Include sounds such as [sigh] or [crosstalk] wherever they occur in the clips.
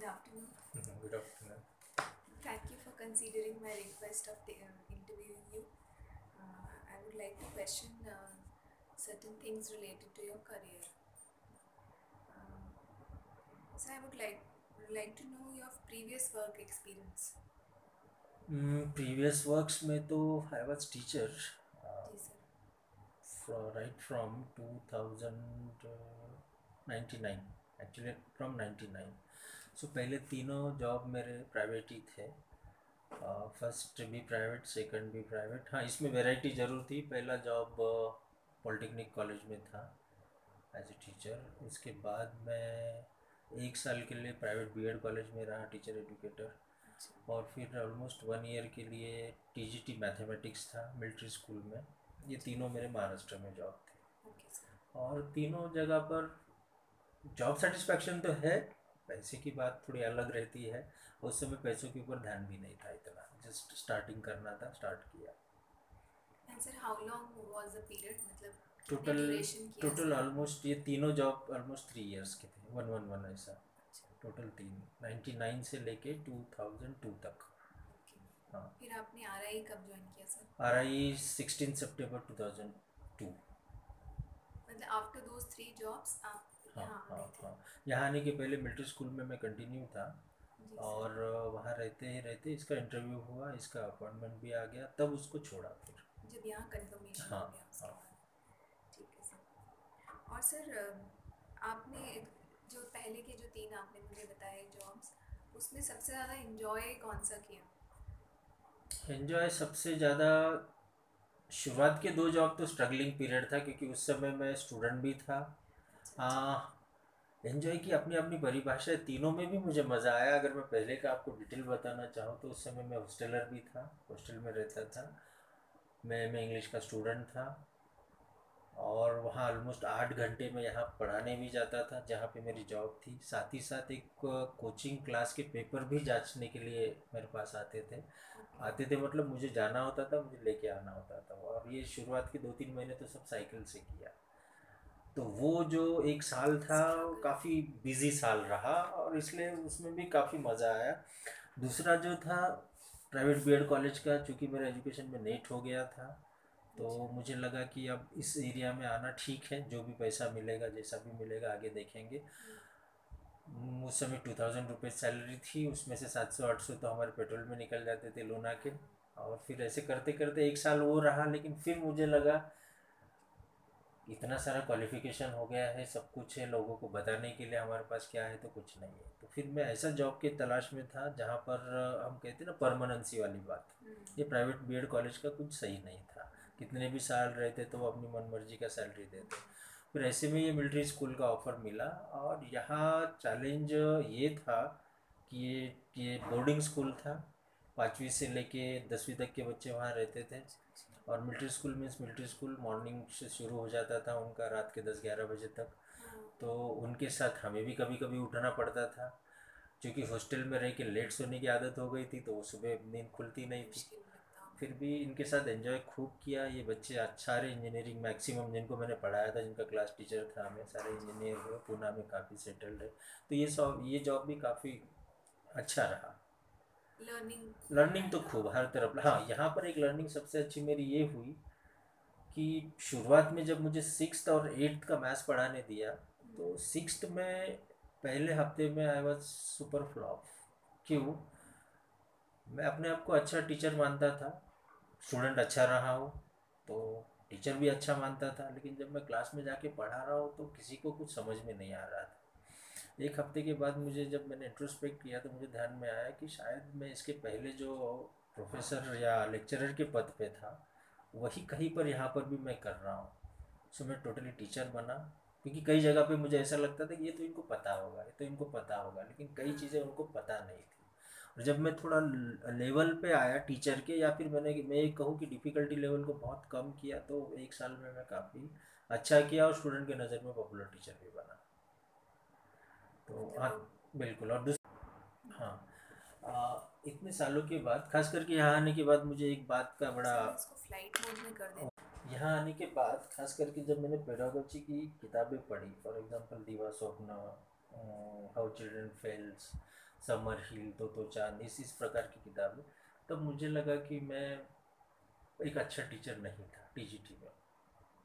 Good afternoon. Good afternoon. Thank you for considering my request of the, uh, interviewing you. Uh, I would like to question uh, certain things related to your career. Um, so I would like would like to know your previous work experience. Mm, previous works में तो I was teacher uh, ji sir for, right from 2099 actually from 99 so पहले तीनों job मेरे private ही थे। First भी private second भी private हाँ इसमें वैरायटी ज़रूर थी। पहला जॉब पॉलिटेक्निक कॉलेज में था एज ए टीचर इसके बाद मैं एक साल के लिए प्राइवेट बीएड कॉलेज में रहा टीचर एजुकेटर अच्छा। और फिर ऑलमोस्ट वन ईयर के लिए टीजीटी मैथमेटिक्स था मिलिट्री स्कूल में। ये तीनों मेरे महाराष्ट्र में जॉब थे। और तीनों जगह पर जॉब सेटिस्फैक्शन तो है पैसे की बात थोड़ी अलग रहती है। उस समय पैसों के ऊपर ध्यान भी नहीं था इतना। जस्ट स्टार्टिंग करना था स्टार्ट किया। And sir how long was the period मतलब कितने टोटल टोटल ऑलमोस्ट ये तीनों जॉब ऑलमोस्ट थ्री इयर्स के थे। वन वन वन ऐसा। अच्छा। टोटल तीन। नाइन्टी नाइन से लेके टू थाउज़ेंड टू तक। ओके हाँ। फिर आपने आर आई कब ज्वाइन किया sir R I sixteen September two thousand two मतलब आफ्टर दोज थ्री जॉब्स आप हाँ यहाँ हाँ हाँ। यहाँ आने के पहले मिलिट्री स्कूल में मैं कंटिन्यू था और वहाँ रहते ही रहते इसका इंटरव्यू हुआ इसका अपॉइंटमेंट भी आ गया तब उसको छोड़ा फिर। जब यहाँ कंफर्मेशन हो हाँ गया हाँ। ठीक है सर। और सर आपने जो पहले के जो तीन आपने मुझे बताए जॉब्स उसमें सबसे ज़्यादा इंजॉय कौन सा किया? एंजॉय सबसे ज़्यादा शुरुआत के दो जॉब तो स्ट्रगलिंग पीरियड था क्योंकि उस समय मैं स्टूडेंट भी था। अच्छा एंजॉय की अपनी अपनी परिभाषा है। तीनों में भी मुझे मज़ा आया। अगर मैं पहले का आपको डिटेल बताना चाहूँ तो उस समय मैं हॉस्टेलर भी था। हॉस्टल में रहता था। मैं मैं इंग्लिश का स्टूडेंट था। और वहाँ ऑलमोस्ट आठ घंटे में यहाँ पढ़ाने भी जाता था, जहाँ पे मेरी जॉब थी। साथ ही साथ एक कोचिंग क्लास के पेपर भी जांचने के लिए मेरे पास आते थे। आते थे मतलब मुझे जाना होता था, मुझे लेके आना होता था। और ये शुरुआत के दो तीन महीने तो सब साइकिल से किया। तो वो जो एक साल था काफ़ी बिज़ी साल रहा और इसलिए उसमें भी काफ़ी मज़ा आया। दूसरा जो था प्राइवेट बीएड कॉलेज का चूँकि मेरा एजुकेशन में नेट हो गया था तो अच्छा। मुझे लगा कि अब इस एरिया में आना ठीक है जो भी पैसा मिलेगा जैसा भी मिलेगा आगे देखेंगे। हम्म, उस समय टू थाउज़ेंड रुपीज़ सैलरी थी उसमें से सात सौ आठ सौ तो हमारे पेट्रोल में निकल जाते थे लोना के। और फिर ऐसे करते करते एक साल वो रहा लेकिन फिर मुझे लगा इतना सारा क्वालिफिकेशन हो गया है सब कुछ है लोगों को बताने के लिए हमारे पास क्या है तो कुछ नहीं है। तो फिर मैं ऐसा जॉब के तलाश में था जहाँ पर हम कहते हैं ना परमानेंसी वाली बात। हम्म, ये प्राइवेट बीएड कॉलेज का कुछ सही नहीं था। कितने भी साल रहते तो वो अपनी मनमर्जी का सैलरी देते। फिर ऐसे में ये मिलिट्री स्कूल का ऑफ़र मिला और यहाँ चैलेंज ये था कि ये ये बोर्डिंग स्कूल था। पाँचवीं से लेके दसवीं तक के बच्चे वहाँ रहते थे। और military school means military school morning से शुरू हो जाता था उनका रात के दस ग्यारह बजे तक। तो उनके साथ हमें भी कभी कभी उठना पड़ता था क्योंकि हॉस्टल में रह के लेट सोने की आदत हो गई थी तो वो सुबह नींद खुलती नहीं थी। फिर भी इनके साथ एंजॉय खूब किया ये बच्चे अच्छा सारे इंजीनियरिंग मैक्सिमम जिनको मैंने पढ़ाया था जिनका क्लास टीचर था हमें सारे इंजीनियर हुए पूना में काफ़ी सेटल्ड है तो ये सब ये जॉब भी काफ़ी अच्छा रहा। लर्निंग लर्निंग तो खूब, हर तरफ़। हाँ यहाँ पर एक लर्निंग सबसे अच्छी मेरी ये हुई कि शुरुआत में जब मुझे सिक्स और एट्थ का मैथ्स पढ़ाने दिया तो सिक्स में पहले हफ़्ते में आई वॉज़ सुपर फ्लॉप क्यों? मैं अपने आप को अच्छा टीचर मानता था। स्टूडेंट अच्छा रहा हो तो टीचर भी अच्छा मानता था, लेकिन जब मैं क्लास में जाके पढ़ा रहा हूँ तो किसी को कुछ समझ में नहीं आ रहा था। एक हफ़्ते के बाद मुझे जब मैंने इंट्रोस्पेक्ट किया तो मुझे ध्यान में आया कि शायद मैं इसके पहले जो प्रोफेसर या लेक्चरर के पद पे था, वही कहीं पर यहाँ पर भी मैं कर रहा हूँ। सो मैं टोटली टीचर बना, क्योंकि कई जगह पे मुझे ऐसा लगता था कि ये तो इनको पता होगा, ये तो इनको पता होगा, लेकिन कई चीज़ें उनको पता नहीं थी। और जब मैं थोड़ा लेवल पे आया टीचर के, या फिर मैंने, मैं ये कहूँ कि डिफ़िकल्टी लेवल को बहुत कम किया तो एक साल में मैं काफ़ी अच्छा किया और स्टूडेंट के नज़र में पॉपुलर टीचर भी बना। तो हाँ बिल्कुल। और दूस हाँ। आ, इतने सालों के बाद खास करके यहाँ आने के बाद मुझे एक बात का बड़ा फ़्लाइट मोड में कर यहाँ आने के बाद खास करके जब मैंने पेडागोजी की किताबें पढ़ी for example Diva Swapna how children fails Summerhill तो तो चाँद इस इस प्रकार की किताबें तब मुझे लगा कि मैं एक अच्छा टीचर नहीं था टीजीटी में।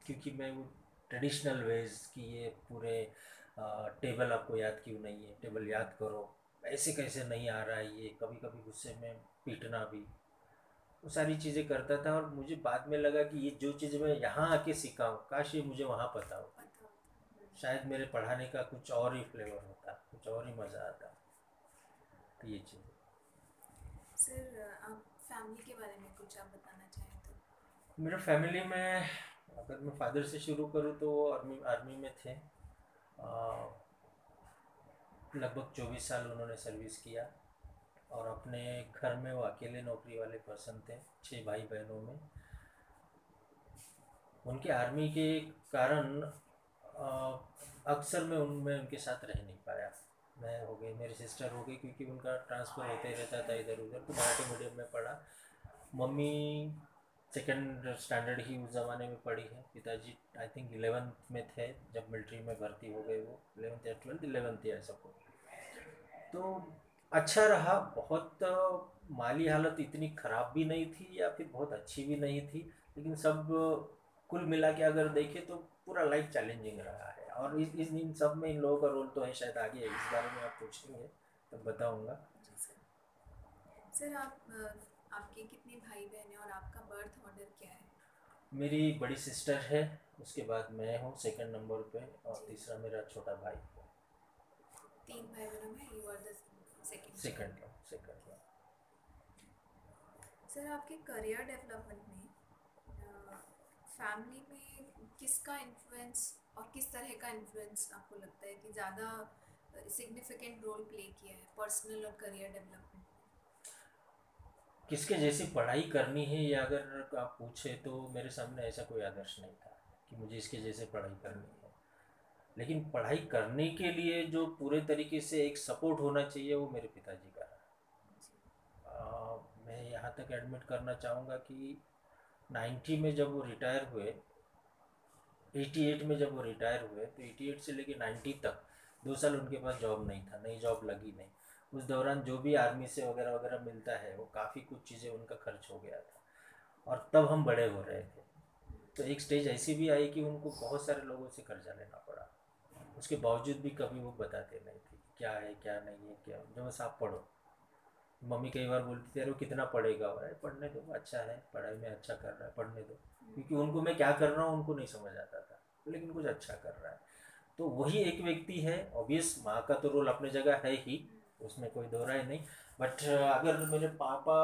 क्योंकि मैं वो ट्रेडिशनल वेज की ये पूरे टेबल आपको याद क्यों नहीं है? टेबल याद करो। ऐसे कैसे नहीं आ रहा है ये? कभी कभी गुस्से में पीटना भी। वो सारी चीज़ें करता था और मुझे बाद में लगा कि ये जो चीज़ मैं यहाँ आके सीखा हूँ काश ये मुझे वहाँ पता हो। शायद मेरे पढ़ाने का कुछ और ही फ्लेवर होता कुछ और ही मज़ा आता। तो ये चीज़। सर आप फैमिली के बारे में कुछ आप बताना चाहें तो। मेरा फैमिली में अगर मैं फादर से शुरू करूँ तो वो आर्मी आर्मी में थे। लगभग चौबीस साल उन्होंने सर्विस किया और अपने घर में वो अकेले नौकरी वाले पर्सन थे छः भाई बहनों में। उनके आर्मी के कारण अक्सर मैं उनमें उनके साथ रह नहीं पाया। मैं हो गई, मेरी सिस्टर हो गई क्योंकि उनका ट्रांसफ़र होते रहता था इधर उधर तो मराठी मीडियम में पढ़ा। मम्मी सेकेंड स्टैंडर्ड ही उस ज़माने में पढ़ी है। पिताजी आई थिंक इलेवेंथ में थे, जब मिलिट्री में भर्ती हो गए वो। इलेवेंथ या ट्वेल्थ इलेवेंथ या सबको तो अच्छा रहा, बहुत माली हालत इतनी ख़राब भी नहीं थी या फिर बहुत अच्छी भी नहीं थी, लेकिन सब कुल मिला के अगर देखें तो पूरा लाइफ चैलेंजिंग रहा है। और इस इन सब में इन लोगों का रोल तो है शायद आगे इस बारे में आप पूछेंगे तो बताऊँगा। सर। आप आपके कितने भाई बहन हैं और आपका बर्थ ऑर्डर क्या है? मेरी बड़ी सिस्टर है उसके बाद मैं हूँ सेकंड नंबर पे और तीसरा मेरा छोटा भाई। तीन भाई बहनों में you are the second second second sir आपके करियर डेवलपमेंट में फैमिली में किसका इन्फ्लुएंस और किस तरह का इन्फ्लुएंस आपको लगता है कि ज़्यादा सिग्निफिकेंट रोल प्ले किया है पर्सनल और करियर डेवलपमेंट किसके जैसी पढ़ाई करनी है या अगर आप पूछे तो मेरे सामने ऐसा कोई आदर्श नहीं था कि मुझे इसके जैसे पढ़ाई करनी है। लेकिन पढ़ाई करने के लिए जो पूरे तरीके से एक सपोर्ट होना चाहिए वो मेरे पिताजी का मैं यहाँ तक एडमिट करना चाहूँगा कि 90 में जब वो रिटायर हुए 88 में जब वो रिटायर हुए तो 88 से लेके 90 तक दो साल उनके पास जॉब नहीं था, नई जॉब लगी नहीं। उस दौरान जो भी आर्मी से वगैरह वगैरह मिलता है, वो काफ़ी कुछ चीज़ें उनका खर्च हो गया था। और तब हम बड़े हो रहे थे। तो एक स्टेज ऐसी भी आई कि उनको बहुत सारे लोगों से कर्जा लेना पड़ा। उसके बावजूद भी कभी वो बताते नहीं थे क्या है, क्या नहीं है, क्या जो बस आप पढ़ो। मम्मी कई बार बोलती थी, अरे कितना पढ़ेगा? अरे, पढ़ने दो अच्छा है, पढ़ाई में अच्छा कर रहा है, पढ़ने दो। क्योंकि उनको मैं क्या कर रहा हूँ, उनको नहीं समझ आता था। लेकिन कुछ अच्छा कर रहा है। तो वही एक व्यक्ति है ऑब्वियस माँ का तो रोल अपनी जगह है ही। उसमें कोई दो राय नहीं। बट अगर मेरे पापा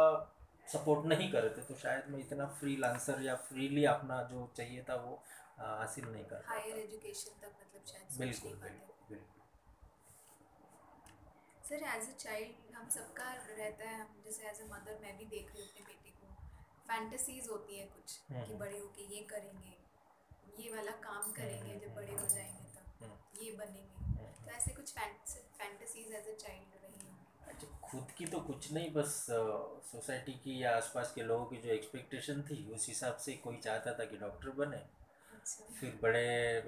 सपोर्ट नहीं करते तो शायद मैं इतना फ्री लांसर या फ्रीली अपना जो चाहिए था वो हासिल नहीं कर हायर एजुकेशन तक मतलब शायद बिल्कुल बिल्कुल सर एज अ चाइल्ड हम सबका रहता है हम जैसे एज अ मदर मैं भी देख रही हूँ अपने बेटे को। फैंटेसीज होती है कुछ कि हम्म। बड़े होके ये करेंगे ये वाला काम करेंगे जब बड़े हो जाएँगे तब हम्म। ये बनेंगे। तो ऐसे कुछ फैंटेसीज एज अ चाइल्ड रही अच्छा खुद की तो कुछ नहीं बस सोसाइटी की या आसपास के लोगों की जो एक्सपेक्टेशन थी उस हिसाब से कोई चाहता था कि डॉक्टर बने। अच्छा। फिर बड़े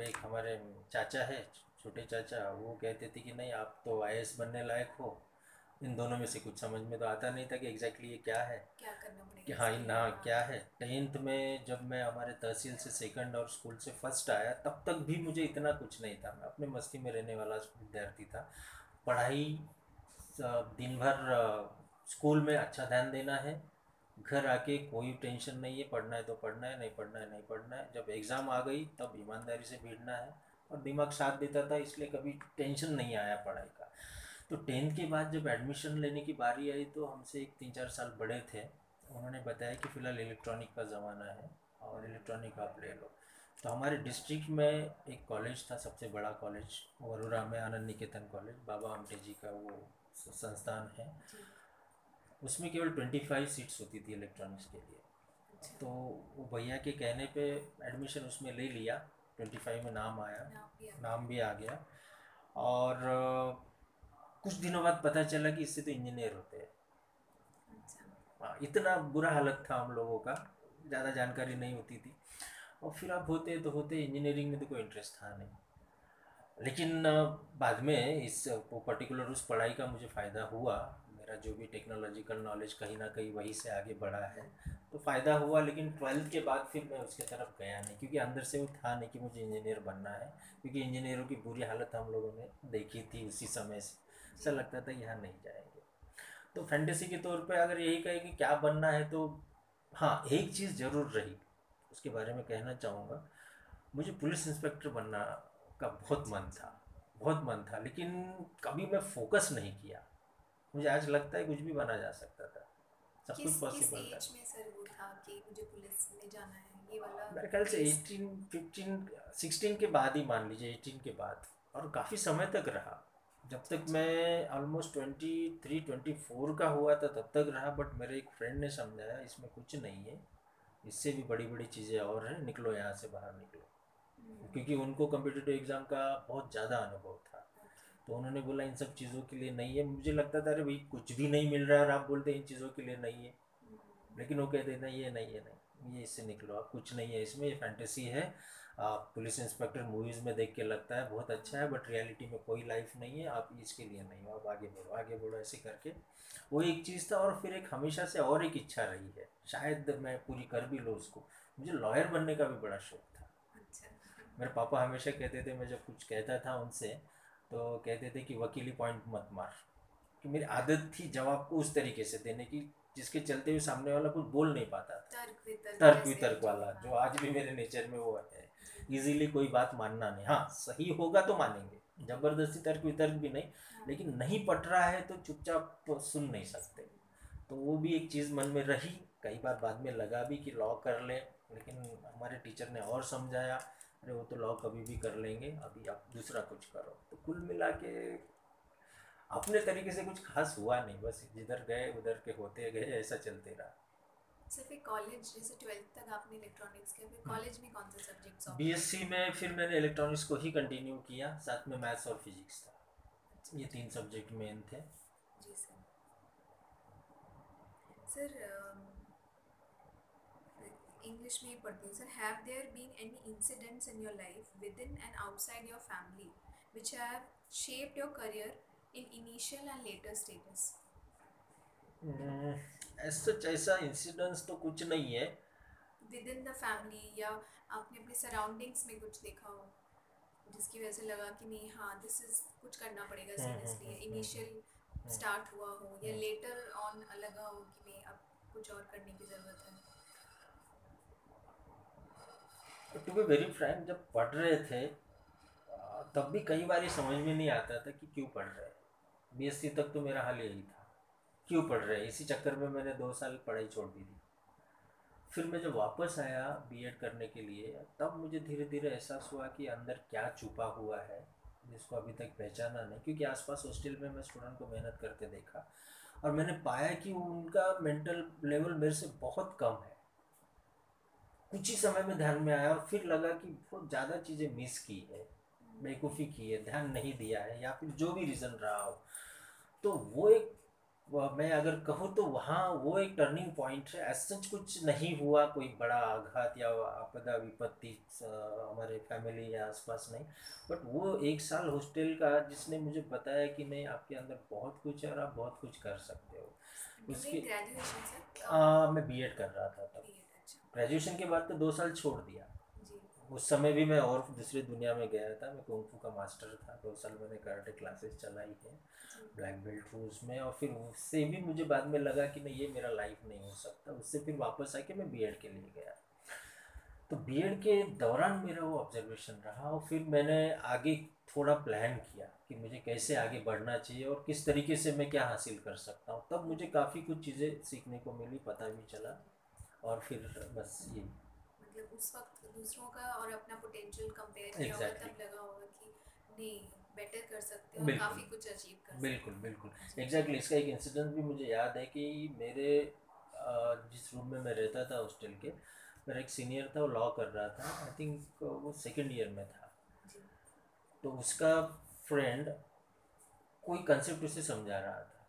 एक हमारे चाचा है छोटे चाचा वो कहते थे कि नहीं आप तो आई बनने लायक हो। इन दोनों में से कुछ समझ में तो आता नहीं था कि एग्जैक्टली ये क्या है। क्या करना पड़ेगा कि हाँ ना क्या है। टेंथ में जब मैं हमारे तहसील से सेकंड और स्कूल से फ़र्स्ट आया तब तक भी मुझे इतना कुछ नहीं था। मैं अपने मस्ती में रहने वाला विद्यार्थी था। पढ़ाई दिन भर स्कूल में अच्छा ध्यान देना है। घर आके कोई टेंशन नहीं है, पढ़ना है तो पढ़ना है, नहीं पढ़ना है, नहीं पढ़ना है। जब एग्ज़ाम आ गई, तब ईमानदारी से भिड़ना है और दिमाग साथ देता था, इसलिए कभी टेंशन नहीं आया पढ़ाई का। तो टेंथ के बाद जब एडमिशन लेने की बारी आई तो हमसे एक तीन चार साल बड़े थे। उन्होंने बताया कि फ़िलहाल इलेक्ट्रॉनिक का ज़माना है और इलेक्ट्रॉनिक आप ले लो। तो हमारे डिस्ट्रिक्ट में एक कॉलेज था, सबसे बड़ा कॉलेज, वरुरा में, आनंद निकेतन कॉलेज। बाबा आमटे जी का वो संस्थान है। उसमें केवल ट्वेंटी फाइव सीट्स होती थी इलेक्ट्रॉनिक्स के लिए। अच्छा। तो वो भैया के कहने पे एडमिशन उसमें ले लिया ट्वेंटी फाइव में नाम आया नाम भी आ- गया। और कुछ दिनों बाद पता चला कि इससे तो इंजीनियर होते हैं। अच्छा। हाँ, इतना बुरा हालत था हम लोगों का ज़्यादा जानकारी नहीं होती थी। और फिर आप होते तो होते इंजीनियरिंग में तो कोई इंटरेस्ट था नहीं। लेकिन बाद में इस पर्टिकुलर उस पढ़ाई का मुझे फ़ायदा हुआ। मेरा जो भी टेक्नोलॉजिकल नॉलेज कहीं ना कहीं वहीं से आगे बढ़ा है। तो फ़ायदा हुआ, लेकिन ट्वेल्थ के बाद फिर मैं उसके तरफ़ गया नहीं, क्योंकि अंदर से वो था नहीं कि मुझे इंजीनियर बनना है, क्योंकि इंजीनियरों की बुरी हालत हम लोगों ने देखी थी उसी समय से। ऐसा लगता था यहाँ नहीं जाएँगे। तो फैंटेसी के तौर पर अगर यही कहे कि क्या बनना है तो हाँ एक चीज़ ज़रूर रही। उसके बारे में कहना चाहूँगा। मुझे पुलिस इंस्पेक्टर बनना का बहुत मन था बहुत मन था लेकिन कभी मैं फोकस नहीं किया। मुझे आज लगता है कुछ भी बना जा सकता था। सब कुछ पॉसिबल था। में सर वो था कि मुझे पुलिस में जाना है? ये वाला मेरे ख्याल से phase? 18 15 16 के बाद ही मान लीजिए 18 के बाद। और काफ़ी समय तक रहा। जब तक मैं ऑलमोस्ट 23 24 का हुआ था तब तक रहा बट मेरे एक फ्रेंड ने समझाया इसमें कुछ नहीं है। इससे भी बड़ी बड़ी चीज़ें और हैं निकलो यहाँ से बाहर निकलो। क्योंकि उनको कम्पिटेटिव एग्ज़ाम का बहुत ज़्यादा अनुभव था। तो उन्होंने बोला, इन सब चीज़ों के लिए नहीं है। मुझे लगता था, अरे भाई, कुछ भी नहीं मिल रहा है और आप बोलते हैं इन चीज़ों के लिए नहीं है। लेकिन वो कहते नहीं, ये नहीं ये नहीं, ये इससे निकलो आप कुछ नहीं है इसमें, ये फैंटेसी है। आप पुलिस इंस्पेक्टर मूवीज़ में देख के लगता है, बहुत अच्छा है बट रियलिटी में कोई लाइफ नहीं है, आप इसके लिए नहीं हो आप आगे बढ़ो आगे बढ़ो, ऐसे करके। वो एक चीज़ था और फिर एक हमेशा से और एक इच्छा रही है। शायद मैं पूरी कर भी लूँ उसको। मुझे लॉयर बनने का भी बड़ा शौक मेरे पापा हमेशा कहते थे मैं जब कुछ कहता था उनसे तो कहते थे कि वकीली पॉइंट मत मार। कि मेरी आदत थी जवाब को उस तरीके से देने की जिसके चलते हुए सामने वाला कुछ बोल नहीं पाता था। तर्क वितर्क वितर्क जो- वाला हाँ, जो आज भी मेरे नेचर में वो है। इजीली कोई बात मानना नहीं। हाँ सही होगा तो मानेंगे। ज़बरदस्ती तर्क वितर्क भी नहीं हाँ, लेकिन नहीं पट रहा है तो चुपचाप तो सुन नहीं सकते। तो वो भी एक चीज़ मन में रही। कई बार बाद में लगा भी कि लॉ कर ले लेकिन हमारे टीचर ने और समझाया। अरे वो तो लॉ कभी भी कर लेंगे अभी आप दूसरा कुछ करो। तो कुल मिला के अपने तरीके से कुछ खास हुआ नहीं बस जिधर गए उधर के होते गए ऐसा चलते रहा। सर फिर कॉलेज जैसे ट्वेल्थ तक आपने इलेक्ट्रॉनिक्स किया फिर कॉलेज में कौन से सब्जेक्ट्स बीएससी में फिर मैंने इलेक्ट्रॉनिक्स को ही कंटिन्यू किया साथ में मैथ्स और फिजिक्स था। ये तीन सब्जेक्ट मेन थे। जी सर सर इंग्लिश में ही पढ़ती हूँ। Sir have there been any incidents in your life within and outside your family which have shaped your career in initial and later status such ऐसा incidents तो कुछ नहीं है। विद इन द फैमिली या आपने अपने सराउंडिंग्स में कुछ देखा हो? जिसकी वजह से लगा कि नहीं हाँ दिस इज़ कुछ करना पड़ेगा hmm, hmm, seriously hmm, initial start हुआ हो या हम्म। लेटर ऑन लगा हो कि नहीं अब कुछ और करने की ज़रूरत है। टू बी वेरी फ्रैंक जब पढ़ रहे थे तब भी कई बार ये समझ में नहीं आता था कि क्यों पढ़ रहे हैं। बीएससी तक तो मेरा हाल यही था। क्यों पढ़ रहे इसी चक्कर में मैंने दो साल पढ़ाई छोड़ दी थी। फिर मैं जब वापस आया बीएड करने के लिए, तब मुझे धीरे धीरे एहसास हुआ कि अंदर क्या छुपा हुआ है, जिसको अभी तक पहचाना नहीं, क्योंकि आसपास हॉस्टल में मैं स्टूडेंट को मेहनत करते देखा और मैंने पाया कि उनका मेंटल लेवल मेरे से बहुत कम है। कुछ ही समय में ध्यान में आया और फिर लगा कि बहुत ज़्यादा चीज़ें मिस की है बेवकूफ़ी की है ध्यान नहीं दिया है या फिर जो भी रीज़न रहा हो। तो वो एक वह मैं अगर कहूँ तो वहाँ वो एक टर्निंग पॉइंट है। ऐसा सच कुछ नहीं हुआ कोई बड़ा आघात या आपदा विपत्ति हमारे फैमिली या आसपास नहीं। बट वो एक साल हॉस्टल का जिसने मुझे बताया कि नहीं आपके अंदर बहुत कुछ है और आप बहुत कुछ कर सकते हो। उसकी- ग्रेजुएशन आ, मैं बीएड कर रहा था तब। ग्रेजुएशन के बाद तो दो साल छोड़ दिया। उस समय भी मैं और दूसरी दुनिया में गया था मैं कुंफू का मास्टर था दो साल मैंने कराटे क्लासेस चलाई है ब्लैक बेल्ट हूँ उसमें और फिर उससे भी मुझे बाद में लगा कि नहीं ये मेरा लाइफ नहीं हो सकता। उससे फिर वापस आके मैं बीएड के लिए गया। तो बीएड के दौरान मेरा वो ऑब्जर्वेशन रहा और फिर मैंने आगे थोड़ा प्लान किया कि मुझे कैसे आगे बढ़ना चाहिए और किस तरीके से मैं क्या हासिल कर सकता हूँ। तब मुझे काफ़ी कुछ चीज़ें सीखने को मिली पता भी चला। और फिर बस ये। मतलब उस वक्त दूसरों का और अपना पोटेंशियल कंपेयर किया Exactly. तब लगा होगा कि नहीं बेटर कर सकते हो काफ़ी कुछ अचीव कर बिल्कुल बिल्कुल। एग्जैक्टली इसका एक इंसिडेंट भी मुझे याद है कि मेरे जिस रूम में मैं रहता था हॉस्टल के मेरा एक सीनियर था वो लॉ कर रहा था। आई थिंक वो सेकेंड ईयर में था। तो उसका फ्रेंड कोई कंसेप्ट उसे समझा रहा था।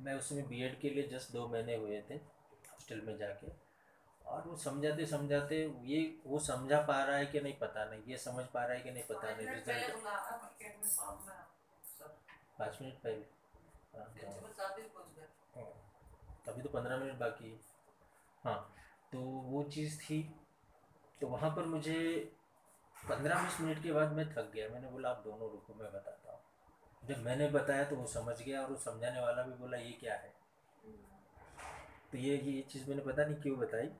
मैं उसमें बीएड के लिए जस्ट दो महीने हुए थे हॉस्टल में जाके। और वो समझाते समझाते ये वो समझा पा रहा है कि नहीं पता नहीं ये समझ पा रहा है कि नहीं पता नहीं रिज़ल्ट पाँच मिनट पहले। हाँ, हाँ, अभी तो पंद्रह मिनट बाकी है। हाँ तो वो चीज़ थी तो वहाँ पर मुझे पंद्रह बीस मिनट के बाद मैं थक गया। मैंने बोला आप दोनों रुको मैं बताता हूँ। जब मैंने बताया तो वो समझ गया और वो समझाने वाला भी बोला ये क्या है? तो ये ये चीज़ मैंने पता नहीं क्यों बताई।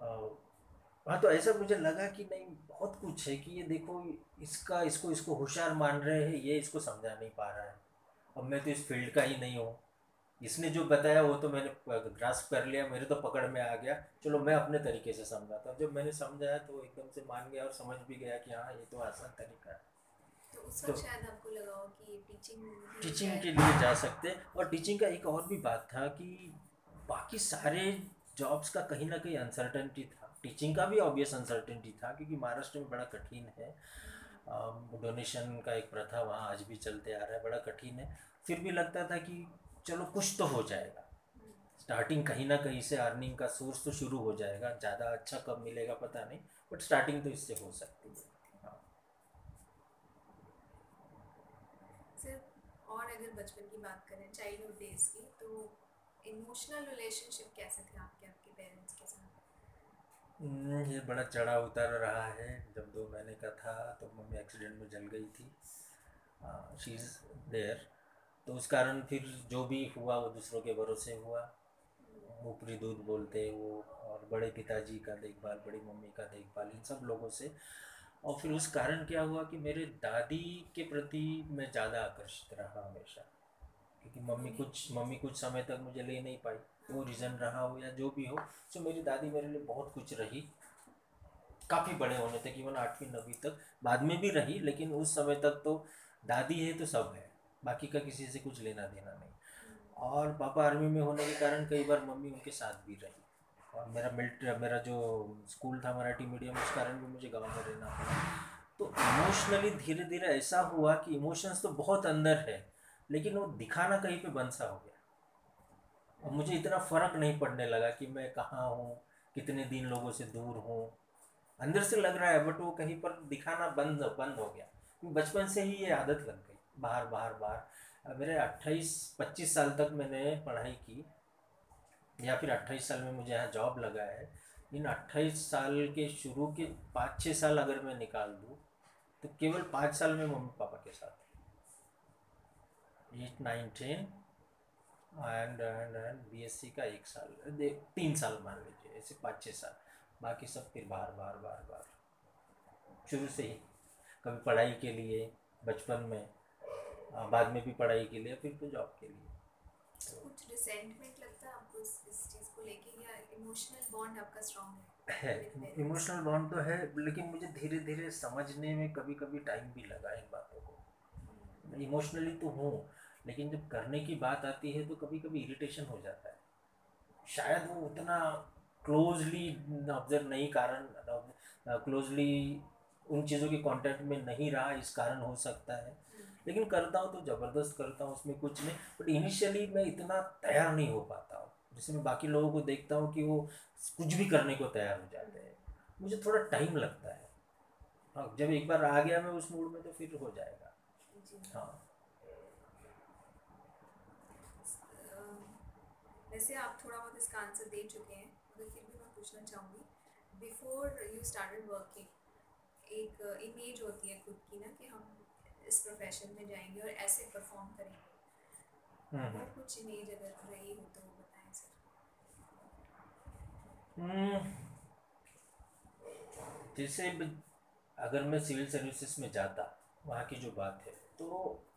हाँ तो ऐसा मुझे लगा कि नहीं बहुत कुछ है कि ये देखो इसका इसको इसको होशियार मान रहे हैं ये इसको समझा नहीं पा रहा है। अब मैं तो इस फ़ील्ड का ही नहीं हूँ। इसने जो बताया वो तो मैंने ग्रास्प कर लिया मेरे तो पकड़ में आ गया। चलो मैं अपने तरीके से समझाता जब मैंने समझाया तो एकदम से मान गया और समझ भी गया कि हाँ ये तो आसान तरीका है। तो उस तो- शायद आपको लगा हो कि टीचिंग टीचिंग के लिए जा सकते और टीचिंग का एक और भी बात था कि बाकी सारे जॉब्स का कहीं ना कहीं अनसर्टेनिटी था। टीचिंग का भी ऑब्वियस अनसर्टेनिटी था क्योंकि महाराष्ट्र में बड़ा कठिन है। डोनेशन का एक प्रथा वहाँ आज भी चलते आ रहा है, बड़ा कठिन है। फिर भी लगता था कि चलो कुछ तो हो जाएगा। स्टार्टिंग कहीं ना कहीं से अर्निंग का सोर्स तो शुरू हो जाएगा, ज़्यादा अच्छा कब मिलेगा पता नहीं बट स्टार्टिंग तो इससे हो सकती है। हाँ। सिर्फ़ और अगर बचपन की बात करें चाइल्डहुड डेज़ की तो इमोशनल रिलेशनशिप कैसे थे आपके आपके पेरेंट्स के साथ? हम्म, ये बड़ा चढ़ा उतर रहा है। जब दो महीने का था तो मम्मी एक्सीडेंट में जल गई थी। शी इज़ देयर तो उस कारण फिर जो भी हुआ वो दूसरों के भरोसे हुआ। ऊपरी दूध बोलते वो और बड़े पिताजी का देखभाल बड़ी मम्मी का देखभाल इन सब लोगों से। और फिर उस कारण क्या हुआ कि मेरे दादी के प्रति मैं ज़्यादा आकर्षित रहा हमेशा। क्योंकि मम्मी कुछ मम्मी कुछ समय तक मुझे ले नहीं पाई। वो रीज़न रहा हो या जो भी हो सो मेरी दादी मेरे लिए बहुत कुछ रही। काफ़ी बड़े होने तक इवन आठवीं नवीं तक। बाद में भी रही लेकिन उस समय तक तो दादी है तो सब है। बाकी का किसी से कुछ लेना देना नहीं। और पापा आर्मी में होने के कारण कई बार मम्मी उनके साथ भी रही। और मेरा मिल्ट्री मेरा जो स्कूल था मराठी मीडियम उस कारण भी मुझे गाँव में रहना पड़ा। तो इमोशनली धीरे धीरे ऐसा हुआ कि इमोशंस तो बहुत अंदर है। लेकिन वो दिखाना कहीं पे बंद सा हो गया। और मुझे इतना फ़र्क नहीं पड़ने लगा कि मैं कहाँ हूँ, कितने दिन लोगों से दूर हूँ। अंदर से लग रहा है बट वो कहीं पर दिखाना बंद बंद हो गया। बचपन से ही ये आदत लग गई बाहर बाहर बाहर मेरे अट्ठाईस, पच्चीस साल तक मैंने पढ़ाई की, या फिर अट्ठाईस साल में मुझे यहाँ जॉब लगा है। इन अट्ठाईस साल के शुरू के पाँच छः साल अगर मैं निकाल दूँ तो केवल पाँच साल में मम्मी पापा के साथ। Eight nine ten and and and B S C का एक साल तीन साल मान लीजिए ऐसे पाँच छः साल। बाकी सब फिर बाहर बाहर बाहर बाहर शुरू से ही कभी पढ़ाई के लिए बचपन में बाद में भी पढ़ाई के लिए फिर तो जॉब के लिए। कुछ रिसेंटमेंट लगता है आपको इस चीज़ को लेके या इमोशनल बॉन्ड आपका स्ट्रांग है? इमोशनल बॉन्ड तो है लेकिन मुझे धीरे धीरे समझने में कभी कभी टाइम भी लगा इन बातों को। इमोशनली तो हूँ लेकिन जब करने की बात आती है तो कभी कभी इरिटेशन हो जाता है। शायद वो उतना क्लोजली ऑब्ज़र्व नहीं कारण क्लोजली उन चीज़ों के कांटेक्ट में नहीं रहा इस कारण हो सकता है। लेकिन करता हूँ तो ज़बरदस्त करता हूँ उसमें कुछ नहीं। बट इनिशियली मैं इतना तैयार नहीं हो पाता हूँ। जैसे मैं बाकी लोगों को देखता हूँ कि वो कुछ भी करने को तैयार हो जाते हैं। मुझे थोड़ा टाइम लगता है। हाँ जब एक बार आ गया मैं उस मूड में तो फिर हो जाएगा। हाँ। वैसे आप थोड़ा बहुत इसका आंसर दे चुके हैं मगर फिर भी मैं पूछना चाहूँगी। बिफोर यू स्टार्टेड वर्किंग एक इमेज होती है खुद की ना कि हम इस प्रोफेशन में जाएँगे और ऐसे परफॉर्म करेंगे। हम्म, और कुछ इमेज अगर रही हो तो बताएँ सर हम्म। जैसे अगर मैं सिविल सर्विसेज़ में जाता वहाँ की जो बात है तो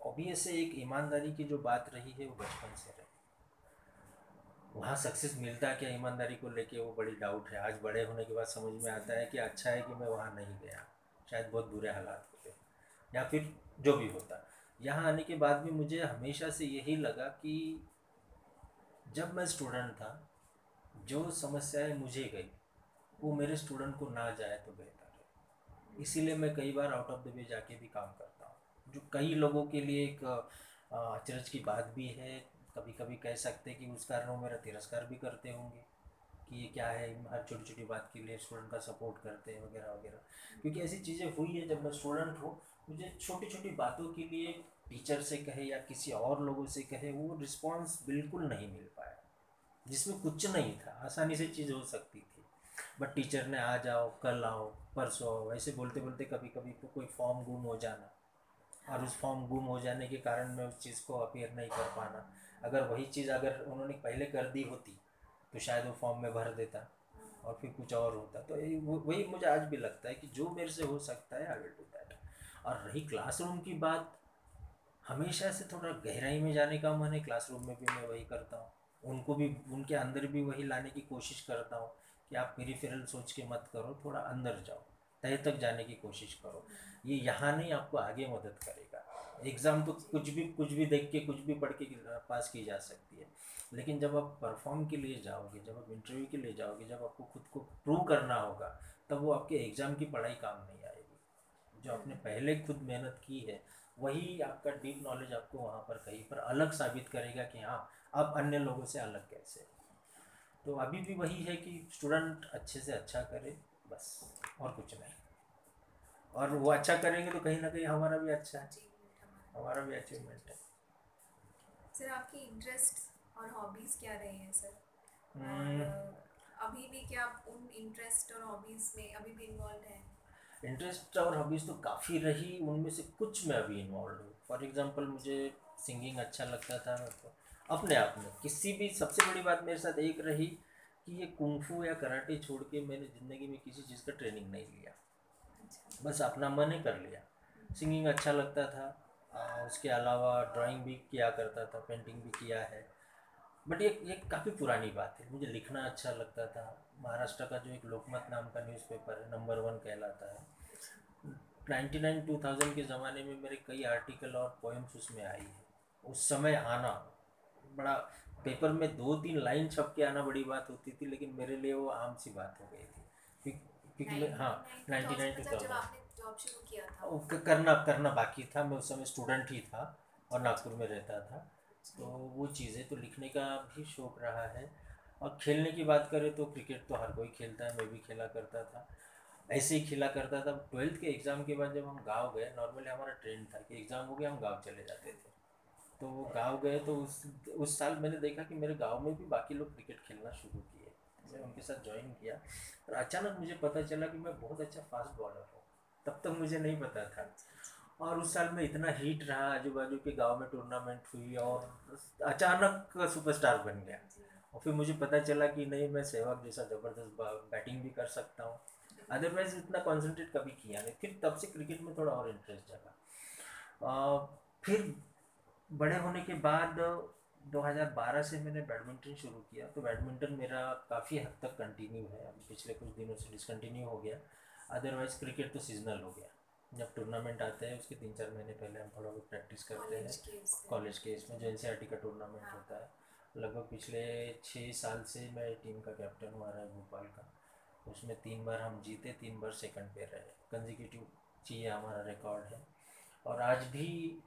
ऑब्वियस है एक ईमानदारी की जो बात रही है वो बचपन से रही। वहाँ सक्सेस मिलता क्या? ईमानदारी को लेके वो बड़ी डाउट है। आज बड़े होने के बाद समझ में आता है कि अच्छा है कि मैं वहाँ नहीं गया। शायद बहुत बुरे हालात होते या फिर जो भी होता। यहाँ आने के बाद भी मुझे हमेशा से यही लगा कि जब मैं स्टूडेंट था, जो समस्याएँ मुझे गई, वो मेरे स्टूडेंट को ना जाए तो बेहतर है। इसीलिए मैं कई बार आउट ऑफ़ द वे जाके भी काम करता हूँ। जो कई लोगों के लिए एक अचरज की बात भी है कभी कभी कह सकते हैं कि उस कारण वो मेरा तिरस्कार भी करते होंगे कि ये क्या है, हर छोटी छोटी बात के लिए स्टूडेंट का सपोर्ट करते हैं वगैरह वगैरह। क्योंकि ऐसी चीज़ें हुई है, जब मैं स्टूडेंट हूँ, मुझे छोटी छोटी बातों के लिए टीचर से कहे या किसी और लोगों से कहे, वो रिस्पॉन्स बिल्कुल नहीं मिल पाया। जिसमें कुछ नहीं था, आसानी से चीज़ हो सकती थी। बट टीचर ने आ जाओ कल आओ, परसों आओ, ऐसे बोलते बोलते कभी कभी तो कोई फॉर्म गुम हो जाना। और उस फॉर्म गुम हो जाने के कारण मैं उस चीज़ को अपेयर नहीं कर पाना। अगर वही चीज़ अगर उन्होंने पहले कर दी होती तो शायद वो फॉर्म में भर देता और फिर कुछ और होता। तो वही मुझे आज भी लगता है कि जो मेरे से हो सकता है आई विल डू दैट और रही क्लासरूम की बात, हमेशा से थोड़ा गहराई में जाने का मन है क्लासरूम में भी मैं वही करता हूँ। उनको भी, उनके अंदर भी वही लाने की कोशिश करता हूँ कि आप पेरीफेरल सोच के मत करो, थोड़ा अंदर जाओ, तय तक जाने की कोशिश करो। ये यहाँ नहीं, आपको आगे मदद करेगा। एग्ज़ाम तो कुछ भी कुछ भी देख के, कुछ भी पढ़ के पास की जा सकती है। लेकिन जब आप परफॉर्म के लिए जाओगे, जब आप इंटरव्यू के लिए जाओगे, जब आपको खुद को प्रूव करना होगा, तब वो आपके एग्ज़ाम की पढ़ाई काम नहीं आएगी। जो आपने पहले खुद मेहनत की है, वही आपका डीप नॉलेज आपको वहाँ पर कहीं पर अलग साबित करेगा कि हाँ आप अन्य लोगों से अलग कैसे तो अभी भी वही है कि स्टूडेंट अच्छे से अच्छा करे, बस, और कुछ नहीं। और वो अच्छा करेंगे तो कहीं ना कहीं हमारा भी अच्छा है। हमारा भी अचीवमेंट है। सर आपकी इंटरेस्ट और हॉबीज़ क्या रहे हैं सर? हम्म। और अभी भी क्या आप उन इंटरेस्ट और हॉबीज़ में अभी भी इन्वॉल्व हैं? इंटरेस्ट और हॉबीज़ तो काफ़ी रही उनमें से कुछ मैं अभी इन्वॉल्व हूँ। फॉर एग्ज़ाम्पल मुझे सिंगिंग अच्छा लगता था मेरे को अपने आप में। किसी भी सबसे बड़ी बात मेरे साथ एक रही कि ये कुंफू या कराटे छोड़ के मैंने ज़िंदगी में किसी चीज़ का ट्रेनिंग नहीं लिया। अच्छा। बस अपना मन ही कर लिया। सिंगिंग अच्छा लगता था उसके अलावा ड्राइंग भी किया करता था पेंटिंग भी किया है। बट ये ये काफ़ी पुरानी बात है। मुझे लिखना अच्छा लगता था। महाराष्ट्र का जो एक लोकमत नाम का न्यूज़पेपर है नंबर वन कहलाता है। नाइन्टी नाइन टू थाउज़ेंड के ज़माने में मेरे कई आर्टिकल और पोएम्स उसमें आई है। उस समय आना बड़ा पेपर में दो तीन लाइन छप के आना बड़ी बात होती थी लेकिन मेरे लिए वो आम सी बात हो गई थी। क्योंकि हाँ नाइन्टी नाइन टू थाउज़ेंड शुरू किया था। वो करना करना बाकी था। मैं उस समय स्टूडेंट ही था और नागपुर में रहता था। तो वो चीज़ें तो लिखने का भी शौक रहा है। और खेलने की बात करें तो क्रिकेट तो हर कोई खेलता है। मैं भी खेला करता था। ऐसे ही खेला करता था। ट्वेल्थ के एग्ज़ाम के बाद जब हम गाँव गए नॉर्मली हमारा ट्रेंड था कि एग्ज़ाम हो गया, हम गाँव चले जाते थे। तो वो गाँव गए तो उस उस साल मैंने देखा कि मेरे गाँव में भी बाकी लोग क्रिकेट खेलना शुरू किए। मैं उनके साथ ज्वाइन किया। और अचानक मुझे पता चला कि मैं बहुत अच्छा फास्ट बॉलर हूँ। तब तक मुझे नहीं पता था। और उस साल में इतना हीट रहा आजू बाजू के गाँव में टूर्नामेंट हुई और अचानक सुपरस्टार बन गया। और फिर मुझे पता चला कि नहीं, मैं सहवाग जैसा ज़बरदस्त बैटिंग भी कर सकता हूँ। अदरवाइज़ इतना कॉन्सेंट्रेट कभी किया नहीं। फिर तब से क्रिकेट में थोड़ा और इंटरेस्ट जगा। फिर बड़े होने के बाद 2012 से मैंने बैडमिंटन शुरू किया। तो बैडमिंटन मेरा काफ़ी हद तक कंटिन्यू है। पिछले कुछ दिनों से डिसकंटिन्यू हो गया। अदरवाइज़ क्रिकेट तो सीजनल हो गया। जब टूर्नामेंट आते हैं उसके तीन चार महीने पहले हम थोड़ा बहुत प्रैक्टिस करते हैं। कॉलेज के इसमें जो एन का टूर्नामेंट हाँ। होता है। लगभग पिछले छः साल से मैं टीम का कैप्टन हुआ रहा है भोपाल का। उसमें तीन बार हम जीते तीन बार सेकंड पे रहे। कंजिक्यूटिव चाहिए हमारा रिकॉर्ड है। और आज भी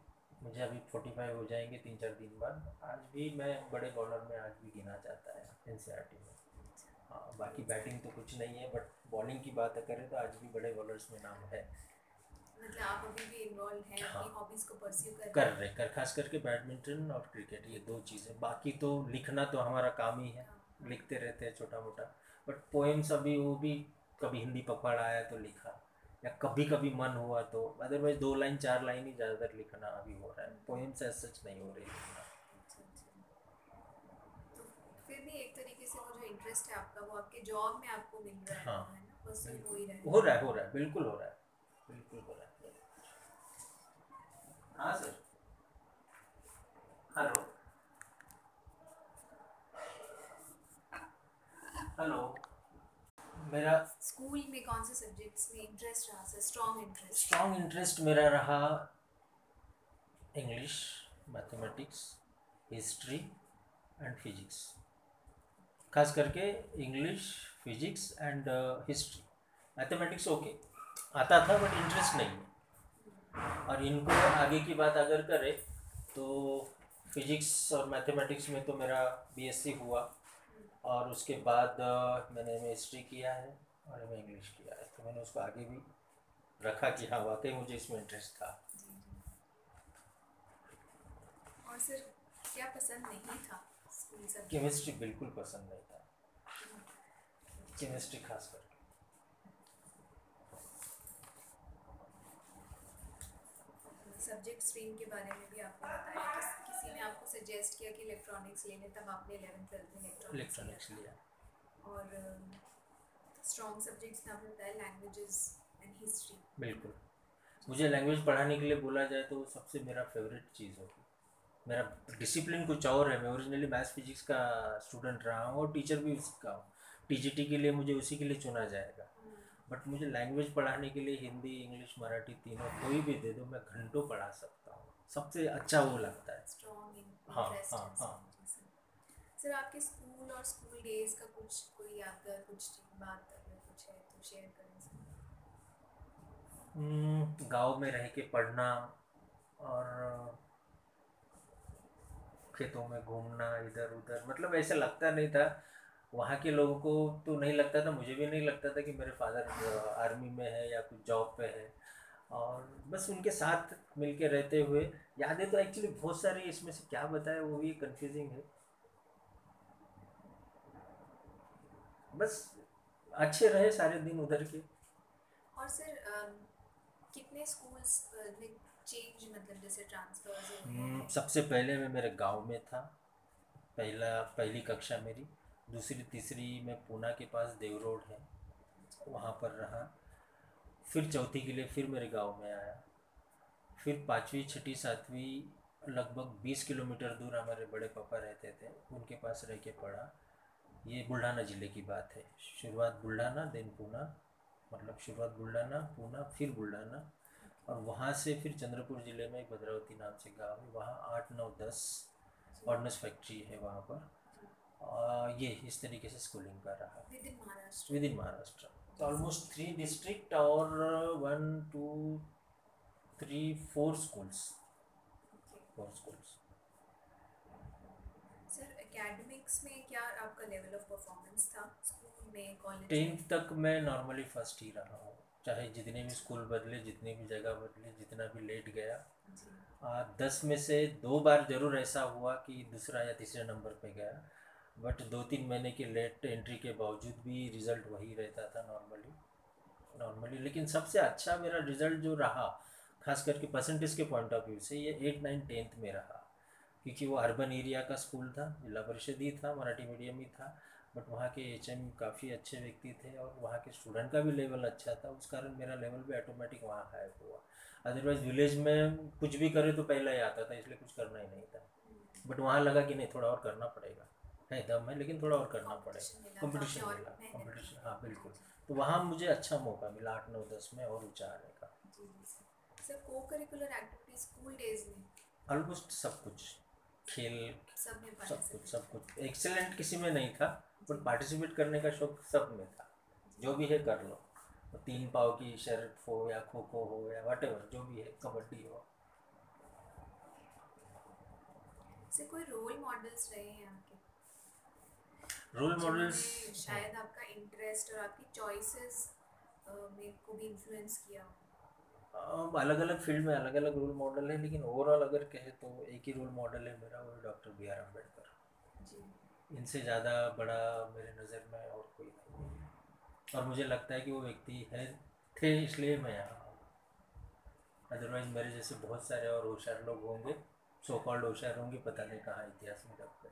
मुझे अभी फोर्टी फाइव हो जाएँगे तीन चार दिन बाद। आज भी मैं बड़े बॉलर में आज भी गिना जाता है एन में। हाँ बाकी बैटिंग तो कुछ नहीं है बट बॉलिंग की बात करें तो आज भी बड़े बॉलर्स में नाम है। मतलब आप अभी भी इन्वॉल्व हैं हाँ। हॉबीज को परस्यू कर कर रहे कर खास करके बैडमिंटन और क्रिकेट ये दो चीज़ें। बाकी तो लिखना तो हमारा काम ही है लिखते रहते हैं छोटा मोटा बट पोएम्स अभी वो भी कभी हिंदी पकड़ आया तो लिखा या कभी कभी मन हुआ तो अदरवाइज़ दो लाइन चार लाइन ही ज़्यादातर लिखना अभी हो रहा है। पोएम्स ऐसा सच नहीं हो रही लिखना अच्छा, अच्छा। तो फिर भी एक तरीके से वो जो इंटरेस्ट है आपका वो आपके जॉब में आपको मिल रहा है हाँ। है ना? हो ही रहा है। हो रहा है हो रहा है बिल्कुल हो रहा है बिल्कुल हो रहा है। हाँ सर। हेलो। हेलो। मेरा स्कूल में कौन से सब्जेक्ट्स में इंटरेस्ट रहा sir strong interest strong interest मेरा रहा English mathematics history and physics खास करके English physics and history mathematics okay आता था बट इंटरेस्ट नहीं और इनको आगे की बात अगर करें तो फिजिक्स और मैथमेटिक्स में तो मेरा बीएससी हुआ। और उसके बाद मैंने एम हिस्ट्री किया है और एम इंग्लिश किया है। तो मैंने उसको आगे भी रखा कि हाँ वाकई मुझे इसमें इंटरेस्ट था। और सर, क्या पसंद नहीं था? केमिस्ट्री बिल्कुल पसंद नहीं था। केमिस्ट्री खास करके। सब्जेक्ट स्ट्रीम के बारे में भी आपको बताया कि किसी ने आपको सजेस्ट किया कि इलेक्ट्रॉनिक्स लेने तब आपने 11th ट्वेल्थ में इलेक्ट्रॉनिक्स इलेक्ट्रॉनिक्स लिया। और स्ट्रॉन्ग सब्जेक्ट्स में आपने बताया लैंग्वेजेस एंड हिस्ट्री बिल्कुल। मुझे लैंग्वेज पढ़ाने के लिए बोला जाए तो सबसे मेरा फेवरेट चीज़ होगी। मेरा डिसिप्लिन कुछ और है। मैं ओरिजिनली मैथ्स फिजिक्स का स्टूडेंट रहा हूँ और टीचर भी उसी का हूँ टीजीटी के लिए मुझे उसी के लिए चुना जाएगा। बट मुझे लैंग्वेज पढ़ाने के लिए हिंदी इंग्लिश मराठी तीनों कोई भी दे दो मैं घंटों पढ़ा सकता हूँ। सबसे अच्छा वो लगता है। हाँ, हाँ, हाँ। सर आपके स्कूल और स्कूल डेज़ का कुछ कोई यादगार कुछ बात अगर कुछ है तो शेयर करें हम्म, गाँव में रह के पढ़ना और खेतों में घूमना, इधर उधर मतलब ऐसा लगता नहीं था। वहाँ के लोगों को तो नहीं लगता था, मुझे भी नहीं लगता था कि मेरे फादर आर्मी में है या कुछ जॉब पे है। और बस उनके साथ मिलके रहते हुए, यादें तो एक्चुअली बहुत सारी इसमें से क्या बताए, वो भी कंफ्यूजिंग है। बस अच्छे रहे सारे दिन उधर के। और सर कितने स्कूल्स चेंज मतलब जैसे हम्म, सबसे पहले मैं मेरे गाँव में था पहला पहली कक्षा मेरी। दूसरी तीसरी मैं पूना के पास देव रोड है वहाँ पर रहा। फिर चौथी के लिए फिर मेरे गाँव में आया। फिर पाँचवीं छठी सातवीं लगभग बीस किलोमीटर दूर हमारे बड़े पापा रहते थे उनके पास रह के पढ़ा। ये बुल्ढाना ज़िले की बात है। शुरुआत बुल्ढाना देन पूना। मतलब शुरुआत बुल्ढाना पूना फिर बुल्ढाना। और वहाँ से फिर चंद्रपुर ज़िले में एक भद्रावती नाम से गाँव है। वहाँ आठ नौ दस ऑर्डनेंस फैक्ट्री है वहाँ पर। और ये इस तरीके से स्कूलिंग कर रहा महाराष्ट्र विद इन महाराष्ट्र तो ऑलमोस्ट थ्री डिस्ट्रिक्ट और one two three four schools four schools sir academics में क्या आपका लेवल ऑफ़ परफॉर्मेंस था? स्कूल में कॉलेज टेंथ तक मैं नॉर्मली फ़र्स्ट ही रहा हूँ। चाहे जितने भी स्कूल बदले जितनी भी जगह बदले जितना भी लेट गया। आ, दस में से दो बार ज़रूर ऐसा हुआ कि दूसरा या तीसरे नंबर पे गया। बट दो तीन महीने के लेट एंट्री के बावजूद भी रिज़ल्ट वही रहता था नॉर्मली। नॉर्मली लेकिन सबसे अच्छा मेरा रिज़ल्ट जो रहा खास करके परसेंटेज के पॉइंट ऑफ़ व्यू से ये एट नाइन टेंथ में रहा। क्योंकि वो अर्बन एरिया का स्कूल था जिला परिषद ही था मराठी मीडियम ही था। बट वहाँ के एच एम काफ़ी अच्छे व्यक्ति थे और वहाँ के स्टूडेंट का भी लेवल अच्छा था। उस कारण मेरा लेवल भी ऑटोमेटिक वहाँ हाई हुआ। अदरवाइज़ विलेज में कुछ भी करे तो पहला ही आता था इसलिए कुछ करना ही नहीं था। बट वहाँ लगा कि नहीं थोड़ा और करना पड़ेगा। है दम है लेकिन थोड़ा और करना पड़ेगा। कंपटीशन मिला, तो कंपटीशन और मिला मेहनत कंपटीशन की। हाँ बिल्कुल। तो वहाँ मुझे अच्छा मौका मिला आठ नौ दस में और ऊँचा आने का। जी जी sir sir co curricular activity school days में? ऑलमोस्ट सब कुछ। खेल सब सब कुछ सब कुछ। एक्सेलेंट किसी में नहीं था। बट पार्टिसिपेट करने का शौक सब में था। जो भी है कर लो। तीन पाव की शर्ट हो या खो खो हो या वट जो भी है कबड्डी हो। कोई रोल मॉडल्स रहे हैं आपके? रोल मॉडल्स शायद आपका इंटरेस्ट और आपकी चॉइसेस में को भी इन्फ्लुएंस किया अलग अलग फ़ील्ड में अलग अलग रोल मॉडल है लेकिन ओवरऑल अगर कहे तो एक ही रोल मॉडल है मेरा वो doctor B R Ambedkar ji. इनसे ज़्यादा बड़ा मेरे नज़र में और कोई नहीं। है और मुझे लगता है कि वो व्यक्ति है थे इसलिए मैं यहाँ हूँ। अदरवाइज़ मेरे जैसे बहुत सारे और होशियार लोग होंगे सो कॉल्ड होशियार होंगे पता नहीं कहाँ इतिहास में दब गए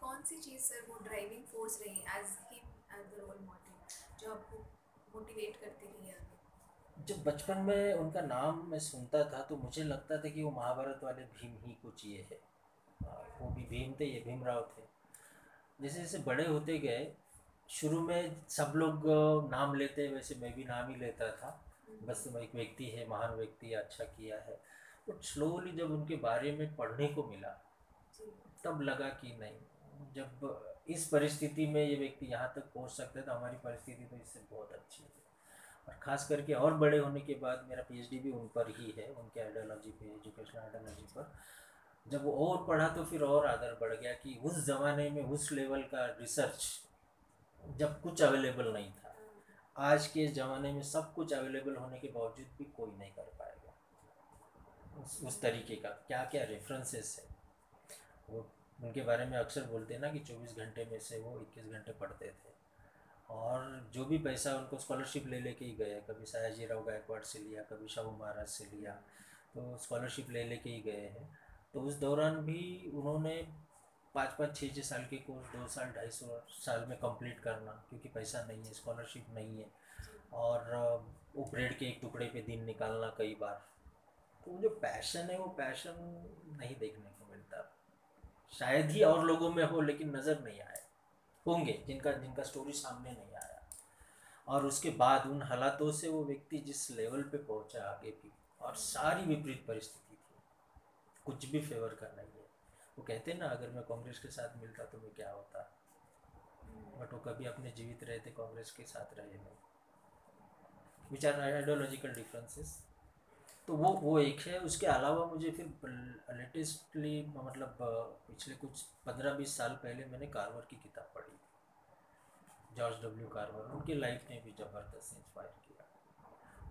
कौन सी चीज़ सर वो ड्राइविंग फोर्स रही as him as the role model जो आपको मोटिवेट करती रही आगे? जब बचपन में उनका नाम मैं सुनता था तो मुझे लगता था कि वो महाभारत वाले भीम ही कुछ ये है। हाँ, वो भी भीम थे ये भीमराव थे। जैसे जैसे बड़े होते गए शुरू में सब लोग नाम लेते वैसे मैं भी नाम ही लेता था। बस वो एक व्यक्ति है महान व्यक्ति अच्छा किया है। बट स्लोली जब उनके बारे में पढ़ने को मिला तब लगा कि नहीं जब इस परिस्थिति में ये व्यक्ति यहाँ तक पहुँच सकता है तो हमारी परिस्थिति तो इससे बहुत अच्छी है। और ख़ास करके और बड़े होने के बाद मेरा पीएचडी भी उन पर ही है उनके आइडियोलॉजी पे एजुकेशनल आइडियोलॉजी पर। जब वो और पढ़ा तो फिर और आदर बढ़ गया कि उस ज़माने में उस लेवल का रिसर्च जब कुछ अवेलेबल नहीं था। आज के ज़माने में सब कुछ अवेलेबल होने के बावजूद भी कोई नहीं कर पाएगा। उस उस तरीके का क्या क्या रेफरेंसेस है? वो उनके बारे में अक्सर बोलते हैं ना कि 24 घंटे में से वो 21 घंटे पढ़ते थे। और जो भी पैसा उनको स्कॉलरशिप ले, लेके ही गए, कभी सयाजी राव गायकवाड़ से लिया, कभी शाहू महाराज से लिया तो स्कॉलरशिप ले, लेके ही गए हैं। तो उस दौरान भी उन्होंने पाँच पाँच छः छः साल के कोर्स, दो साल, ढाई सौ साल में कंप्लीट करना, क्योंकि पैसा नहीं है, स्कॉलरशिप नहीं है। और वो ब्रेड के एक टुकड़े पे दिन निकालना कई बार। तो जो पैशन है, वो पैशन नहीं देखने को मिलता। शायद ही और लोगों में हो, लेकिन नज़र नहीं आए। होंगे, जिनका जिनका स्टोरी सामने नहीं आया। और उसके बाद उन हालातों से वो व्यक्ति जिस लेवल पे पहुँचा आगे भी, और सारी विपरीत परिस्थिति कुछ भी फेवर का नहीं है। वो कहते ना, अगर मैं कांग्रेस के साथ मिलता तो मैं क्या होता? बट वो कभी अपने जीवित रहते कांग्रेस के साथ रहे नहीं। विच आर आइडियोलॉजिकल डिफरेंसेस तो वो वो एक है। उसके अलावा मुझे फिर लेटेस्टली मतलब पिछले कुछ पंद्रह बीस साल पहले मैंने कार्वर की किताब पढ़ी। जॉर्ज डब्ल्यू कार्वर उनकी लाइफ ने भी ज़बरदस्त इंस्पायर किया।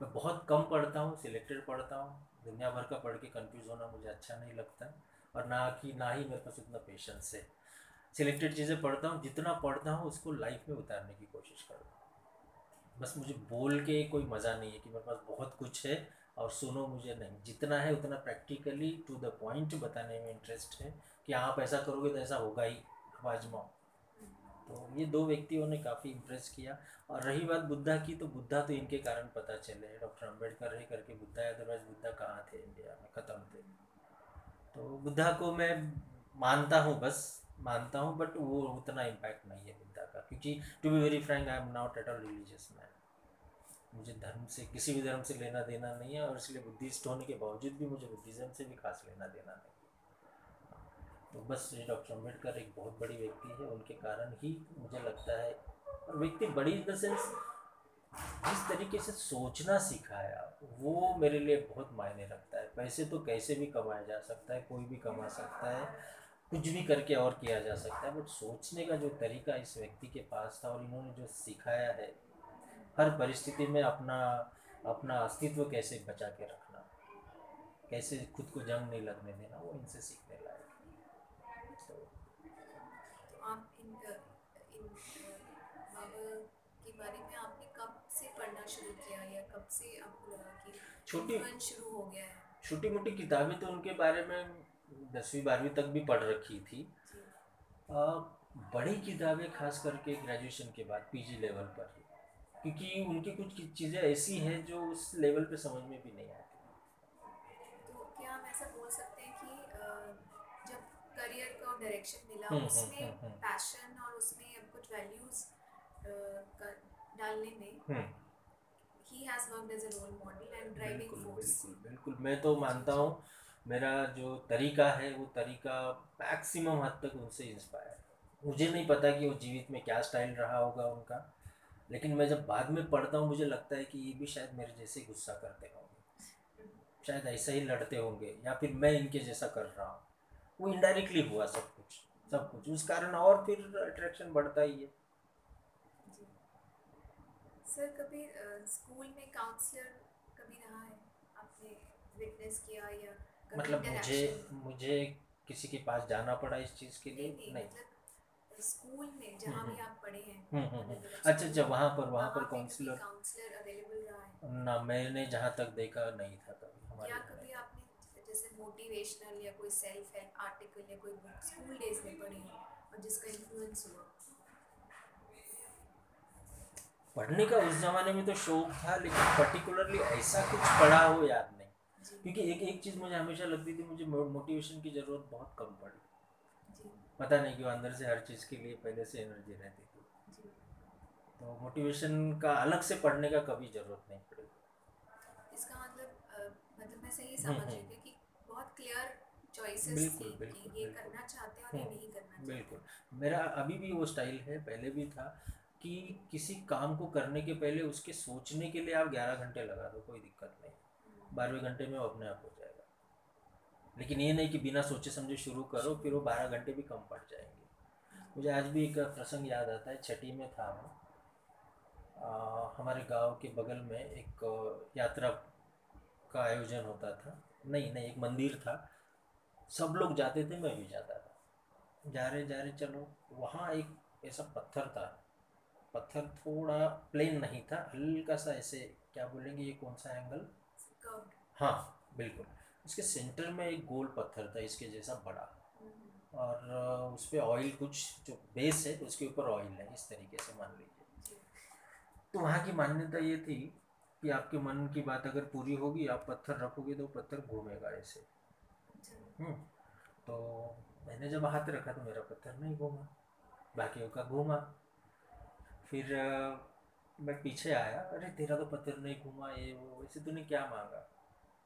मैं बहुत कम पढ़ता हूँ सिलेक्टेड पढ़ता हूँ। दुनिया भर का पढ़ के कंफ्यूज होना मुझे अच्छा नहीं लगता, और ना कि ना ही मेरे पास उतना पेशेंस है। सिलेक्टेड चीज़ें पढ़ता हूँ, जितना पढ़ता हूँ उसको लाइफ में उतारने की कोशिश करता हूँ। बस मुझे बोल के कोई मज़ा नहीं है कि मेरे पास बहुत कुछ है और सुनो मुझे नहीं। जितना है उतना प्रैक्टिकली टू द पॉइंट बताने में इंटरेस्ट है कि आप ऐसा करोगे तो ऐसा होगा ही। आजमाओ। तो ये दो व्यक्तियों ने काफ़ी इम्प्रेस किया। और रही बात बुद्धा की तो बुद्धा तो इनके कारण पता चले डॉक्टर अंबेडकर रह करके बुद्धा अदरवाइज़ बुद्धा कहाँ थे इंडिया में? ख़त्म थे। तो बुद्धा को मैं मानता हूँ बस, मानता हूँ बट वो उतना इम्पैक्ट नहीं है बुद्धा का। क्योंकि to be very frank I am not at all religious man मुझे धर्म से, किसी भी धर्म से लेना देना नहीं है, और इसलिए बुद्धिस्ट होने के बावजूद भी मुझे बुद्धिज़्म से भी खास लेना देना नहीं तो बस डॉक्टर अंबेडकर एक बहुत बड़ी व्यक्ति है, उनके कारण ही मुझे लगता है। और व्यक्ति बड़ी इन द सेंस, जिस तरीके से सोचना सिखाया, वो मेरे लिए बहुत मायने रखता है। पैसे तो कैसे भी कमाया जा सकता है, कोई भी कमा सकता है, कुछ भी करके और किया जा सकता है बट सोचने का जो तरीका इस व्यक्ति के पास था और इन्होंने जो सिखाया है, हर परिस्थिति में अपना अपना अस्तित्व कैसे बचा के रखना, कैसे खुद को जंग नहीं लगने देना, वो इनसे सीखने लायक तो आप इन इन बाबा के बारे में आपने कब से पढ़ना शुरू किया या कब से आपको लगा कि छोटी शुरू हो गया है? छोटी मोटी किताबें तो उनके बारे में दसवीं बारहवीं तक भी पढ़ रखी थी। आ, बड़ी किताबें खास करके ग्रेजुएशन के बाद पीजी लेवल पर। क्योंकि उनकी कुछ चीज़ें ऐसी हैं जो उस लेवल पे समझ में भी नहीं आती। तो क्या हम ऐसा बोल सकते हैं कि जब करियर का डायरेक्शन मिला हम्म, हम्म, उसमें पैशन हम्म, और उसमें कुछ वैल्यूज़ डालने में। He has worked as a role model and driving force बिल्कुल मैं तो मानता हूँ मेरा जो तरीका है वो तरीका मैक्सिमम हद तक उनसे इंस्पायर मुझे नहीं पता कि वो जीवित में क्या स्टाइल रहा होगा उनका लेकिन मैं जब बाद में पढ़ता हूँ मुझे लगता है कि ये भी शायद मेरे जैसे गुस्सा करते होंगे। शायद ऐसा ही लड़ते होंगे या फिर मैं इनके जैसा कर रहा हूँ। वो इनडायरेक्टली हुआ सब कुछ सब कुछ। उस कारण और फिर अट्रैक्शन बढ़ता ही है। सर कभी स्कूल में काउंसलर कभी रहा है? आपने विटनेस किया या मतलब मुझे मुझे किसी के पास जाना पड़ा इस चीज़ के लिए? नहीं, नहीं, नहीं। मतलब स्कूल में जहाँ भी आप पढ़े हैं हम्म, हम्म, हम्म। अच्छा अच्छा वहाँ पर वहाँ पर काउंसलर काउंसलर अवेलेबल रहा है? ना मैंने जहाँ तक देखा नहीं था कभी हमारे क्या कभी आपने जैसे मोटिवेशनल या कोई सेल्फ हेल्प आर्टिकल या कोई बुक स्कूल डेज़ में पढ़ी हो और जिसका इन्फ्लुएंस हुआ? पढ़ने का उस जमाने में तो शौक था लेकिन पर्टिकुलरली ऐसा कुछ पढ़ा हो याद नहीं। क्योंकि एक एक चीज़ मुझे हमेशा लगती थी मुझे मोटिवेशन की ज़रूरत बहुत कम पड़ी। पता नहीं क्यों अंदर से हर चीज़ के लिए पहले से एनर्जी रहती थी। तो मोटिवेशन का अलग से पढ़ने का कभी ज़रूरत नहीं पड़ी। इसका मतलब मतलब मैं सही समझ रही थी कि बहुत क्लियर चॉइसेस बिल्कुल बिल्कुल ये करना चाहते हैं और ये नहीं करना चाहते। बिल्कुल। मेरा अभी भी वो स्टाइल है पहले भी था। कि किसी काम को करने के पहले उसके सोचने के लिए आप ग्यारह घंटे लगा दो, कोई दिक्कत नहीं। बारहवें घंटे में वो अपने आप हो जाएगा। लेकिन ये नहीं कि बिना सोचे समझे शुरू करो, फिर वो बारह घंटे भी कम पड़ जाएँगे। मुझे आज भी एक प्रसंग याद आता है, छठी में था मैं। हमारे गाँव के बगल में एक यात्रा का आयोजन होता था। नहीं नहीं, एक मंदिर था। सब लोग जाते थे, मैं भी जाता था। जा रहे जा रहे, चलो। वहाँ एक ऐसा पत्थर था। पत्थर थोड़ा प्लेन नहीं था हल्का सा ऐसे क्या बोलेंगे ये कौन सा एंगल हाँ बिल्कुल। उसके सेंटर में एक गोल पत्थर था इसके जैसा बड़ा। हम्म, और उस पर ऑयल कुछ जो बेस है उसके ऊपर ऑयल है इस तरीके से मान लीजिए। तो वहाँ की मान्यता ये थी कि आपके मन की बात अगर पूरी होगी आप पत्थर रखोगे तो पत्थर घूमेगा ऐसे। हम्म, तो मैंने जब हाथ रखा तो मेरा पत्थर नहीं घूमा बाकियों का घूमा। फिर मैं पीछे आया, अरे तेरा तो पत्थर नहीं घूमा, ये वो, वैसे तूने क्या मांगा?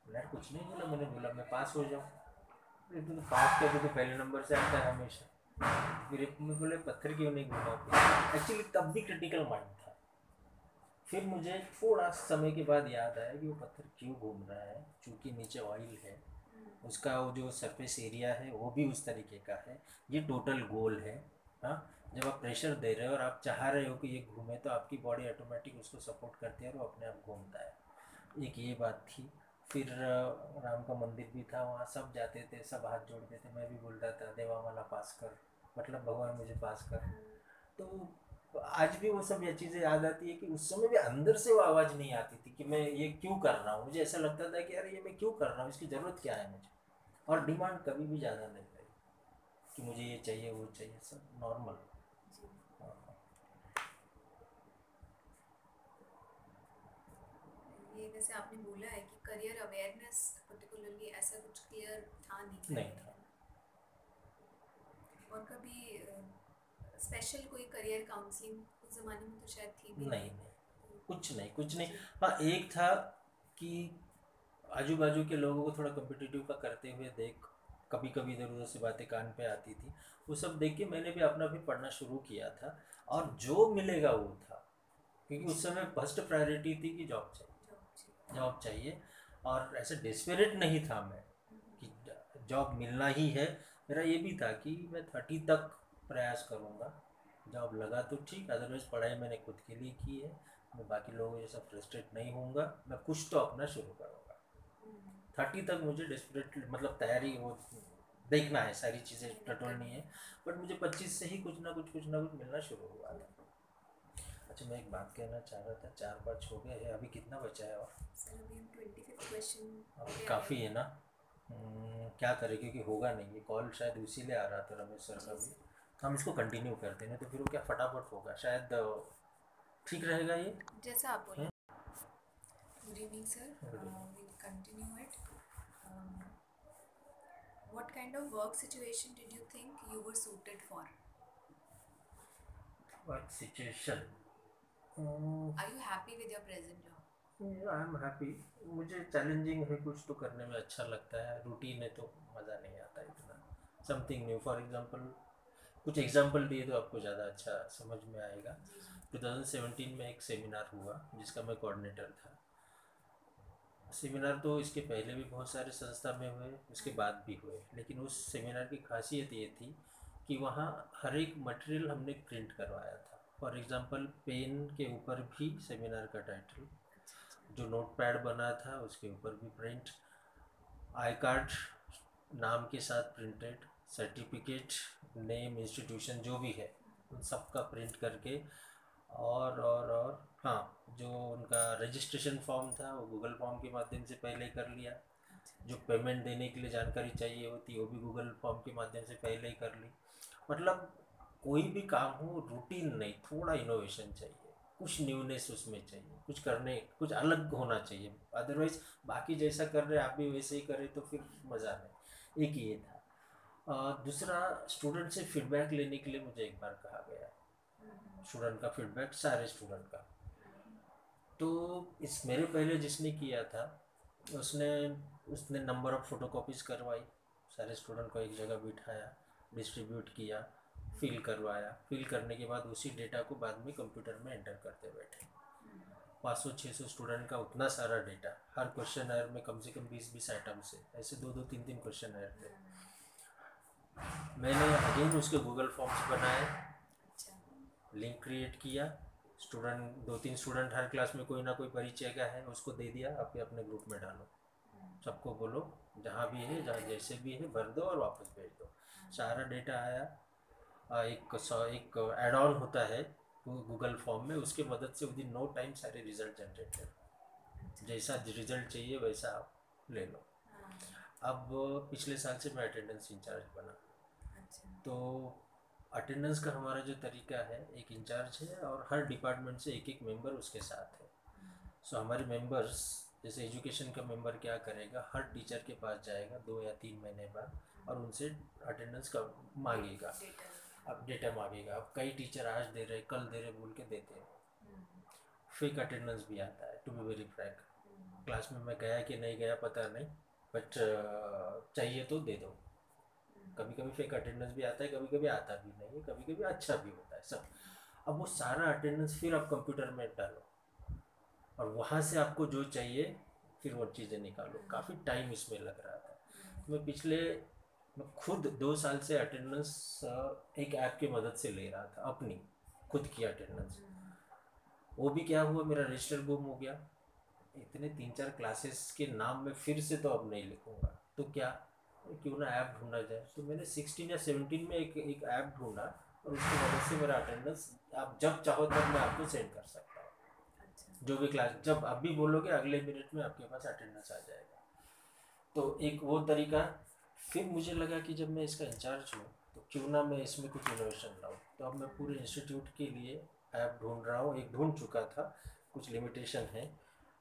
बोला कुछ नहीं बोला मैंने, बोला, मैं पास हो जाऊँ। अरे तू तो पास कर तो पहले नंबर से आता है हमेशा। फिर मैं बोले, पत्थर क्यों नहीं घूमा? एक्चुअली तब भी क्रिटिकल माइंड था। फिर मुझे थोड़ा समय के बाद याद आया कि वो पत्थर क्यों घूम रहा है, चूँकि नीचे ऑयल है। उसका वो जो सरफेस एरिया है, वो भी उस तरीके का है। ये टोटल गोल है हाँ? जब आप प्रेशर दे रहे हो और आप चाह रहे हो कि ये घूमे तो आपकी बॉडी ऑटोमेटिक उसको सपोर्ट करती है और वो अपने आप घूमता है। एक ये बात थी। फिर राम का मंदिर भी था, वहाँ सब जाते थे, सब हाथ जोड़ते थे। मैं भी बोलता था, देवा माला पास कर मतलब भगवान मुझे पास कर। तो आज भी वो सब ये चीज़ें याद आती है कि उस समय भी अंदर से वो आवाज़ नहीं आती थी कि मैं ये क्यों कर रहा हूँ। मुझे ऐसा लगता था कि, अरे, ये मैं क्यों कर रहा हूँ? इसकी ज़रूरत क्या है मुझे? और डिमांड कभी भी ज़्यादा नहीं रही कि मुझे ये चाहिए, वो चाहिए, सब नॉर्मल जी ये वैसे आपने बोला है कि करियर अवेयरनेस पर्टिकुलरली ऐसा कुछ क्लियर था नहीं? नहीं था। और कभी स्पेशल कोई करियर काउंसलिंग उस जमाने में तो शायद थी भी नहीं नहीं। कुछ नहीं कुछ नहीं। हाँ एक था कि आजू बाजू के लोगों को थोड़ा कम्पिटिटिव का करते हुए देख कभी कभी इधर उधर से बातें कान पे आती थी वो सब देख के मैंने भी अपना भी पढ़ना शुरू किया था। और जो मिलेगा वो था क्योंकि उस समय फ़र्स्ट प्रायोरिटी थी कि जॉब चाहिए। जॉब चाहिए। और ऐसे डेस्परेट नहीं था मैं कि जॉब मिलना ही है। मेरा ये भी था कि मैं थर्टी तक प्रयास करूँगा। जॉब लगा तो ठीक अदरवाइज़ पढ़ाई मैंने खुद के लिए की है। मैं बाकी लोगों जैसा फ्रस्ट्रेट नहीं होऊँगा। मैं कुछ तो अपना शुरू करूँगा। थर्टी तक मुझे डेस्परेट मतलब तैयारी वो देखना है, सारी चीज़ें टटोलनी है। बट मुझे पच्चीस से ही कुछ ना कुछ कुछ ना कुछ मिलना शुरू हुआ था। अच्छा मैं एक बात कहना चाह रहा था चार पाँच हो गए हैं अभी कितना बचा है और? सर अभी हम ट्वेंटी फिफ्थ क्वेश्चन काफ़ी है ना। हम्म, क्या करें क्योंकि होगा नहीं ये कॉल शायद उसी लिए आ रहा था रमेश सर का भी। हम इसको कंटिन्यू करते हैं तो फिर वो क्या फटाफट होगा शायद ठीक रहेगा ये? जैसा आप बोले। Good evening sir. Will continue it what kind of work situation did you think you were suited for? Work are you happy with your present job? I am happy मुझे चैलेंजिंग है कुछ तो करने में अच्छा लगता है। रूटीन है तो मज़ा नहीं आता इतना। समथिंग न्यू फॉर एग्जांपल कुछ एग्जांपल दिए तो आपको ज़्यादा अच्छा समझ में आएगा। जी जी 2017 में एक सेमिनार हुआ जिसका मैं कोऑर्डिनेटर था। सेमिनार तो इसके पहले भी बहुत सारे संस्था में हुए उसके बाद भी हुए। लेकिन उस सेमिनार की खासियत ये थी कि वहाँ हर एक मटेरियल हमने प्रिंट करवाया था। फॉर एग्जांपल पेन के ऊपर भी सेमिनार का टाइटल जो नोट पैड बना था, उसके ऊपर भी प्रिंट आई कार्ड नाम के साथ प्रिंटेड सर्टिफिकेट नेम इंस्टीट्यूशन जो भी है, उन सब का प्रिंट करके और और और हाँ जो उनका रजिस्ट्रेशन फॉर्म था, वो गूगल फॉर्म के माध्यम से पहले ही कर लिया। जो पेमेंट देने के लिए जानकारी चाहिए होती, वो भी गूगल फॉर्म के माध्यम से पहले ही कर ली। मतलब कोई भी काम हो रूटीन नहीं, थोड़ा इनोवेशन चाहिए, कुछ न्यूनेस उसमें चाहिए, कुछ करने, कुछ अलग होना चाहिए। अदरवाइज़ बाकी जैसा कर रहे आप भी वैसे ही करें तो फिर मज़ा नहीं। एक ये था। दूसरा स्टूडेंट से फीडबैक लेने के लिए मुझे एक बार कहा गया। स्टूडेंट का फीडबैक सारे स्टूडेंट का। तो इस, मेरे पहले जिसने किया था, उसने उसने नंबर ऑफ़ फोटोकॉपीज़ करवाई। सारे स्टूडेंट को एक जगह बिठाया डिस्ट्रीब्यूट किया। फिल करवाया। फिल करने के बाद उसी डेटा को बाद में कंप्यूटर में एंटर करते बैठे। पाँच सौ छः सौ स्टूडेंट का उतना सारा डेटा। हर क्वेश्चन आयर में कम से कम बीस बीस आइटम्स है। ऐसे दो दो, तीन तीन क्वेश्चन आयर थे। मैंने अगेन उसके गूगल फॉर्म्स बनाए। लिंक क्रिएट किया। स्टूडेंट, दो, तीन स्टूडेंट हर क्लास में कोई ना कोई परिचय का है, उसको दे दिया। आप अपने ग्रुप में डालो। सबको बोलो, जहाँ भी है, जहाँ जैसे भी है, भर दो और वापस भेज दो। सारा डेटा आया। एक स- एक एड ऑन होता है गूगल फॉर्म में उसके मदद से विद इन नो टाइम सारे रिज़ल्ट जनरेट कर। जैसा रिज़ल्ट चाहिए वैसा आप ले लो। हाँ, अब पिछले साल से मैं अटेंडेंस इंचार्ज बना। अच्छा। तो अटेंडेंस का हमारा जो तरीका है एक इंचार्ज है और हर डिपार्टमेंट से एक एक मेंबर उसके साथ है। सो हमारे मेंबर्स जैसे एजुकेशन का मेंबर क्या करेगा हर टीचर के पास जाएगा दो या तीन महीने बाद और उनसे अटेंडेंस का मांगेगा। अब डेटा मांगेगा। अब कई टीचर आज दे रहे, कल दे रहे, बोल के देते हैं। फेक अटेंडेंस भी आता है to be very frank class में मैं गया कि नहीं गया पता नहीं बट चाहिए तो दे दो। कभी कभी फेक अटेंडेंस भी आता है कभी कभी आता भी नहीं है कभी कभी अच्छा भी होता है, सब। अब वो सारा अटेंडेंस फिर आप कंप्यूटर में डालो। और वहाँ से आपको जो चाहिए, फिर वो चीज़ें निकालो। काफ़ी टाइम इसमें लग रहा था। मैं पिछले खुद दो साल से अटेंडेंस एक ऐप की मदद से ले रहा था अपनी खुद की अटेंडेंस वो भी क्या हुआ मेरा रजिस्टर गुम हो गया। इतने तीन चार क्लासेस के नाम में फिर से तो अब नहीं लिखूँगा। तो क्या क्यों ना ऐप ढूंढा जाए? तो मैंने सिक्सटीन या सेवनटीन में एक एक ऐप ढूंढा और उसकी मदद से मेरा अटेंडेंस आप जब चाहो तब मैं आपको सेंड कर सकता हूँ। अच्छा। जो भी क्लास जब आप भी बोलोगे अगले मिनट में आपके पास अटेंडेंस आ जाएगा। तो एक वो तरीका फिर मुझे लगा कि जब मैं इसका इंचार्ज हूँ तो क्यों ना मैं इसमें कुछ इनोवेशन लाऊँ? तो अब मैं पूरे इंस्टीट्यूट के लिए ऐप ढूंढ रहा हूँ एक ढूंढ चुका था कुछ लिमिटेशन है।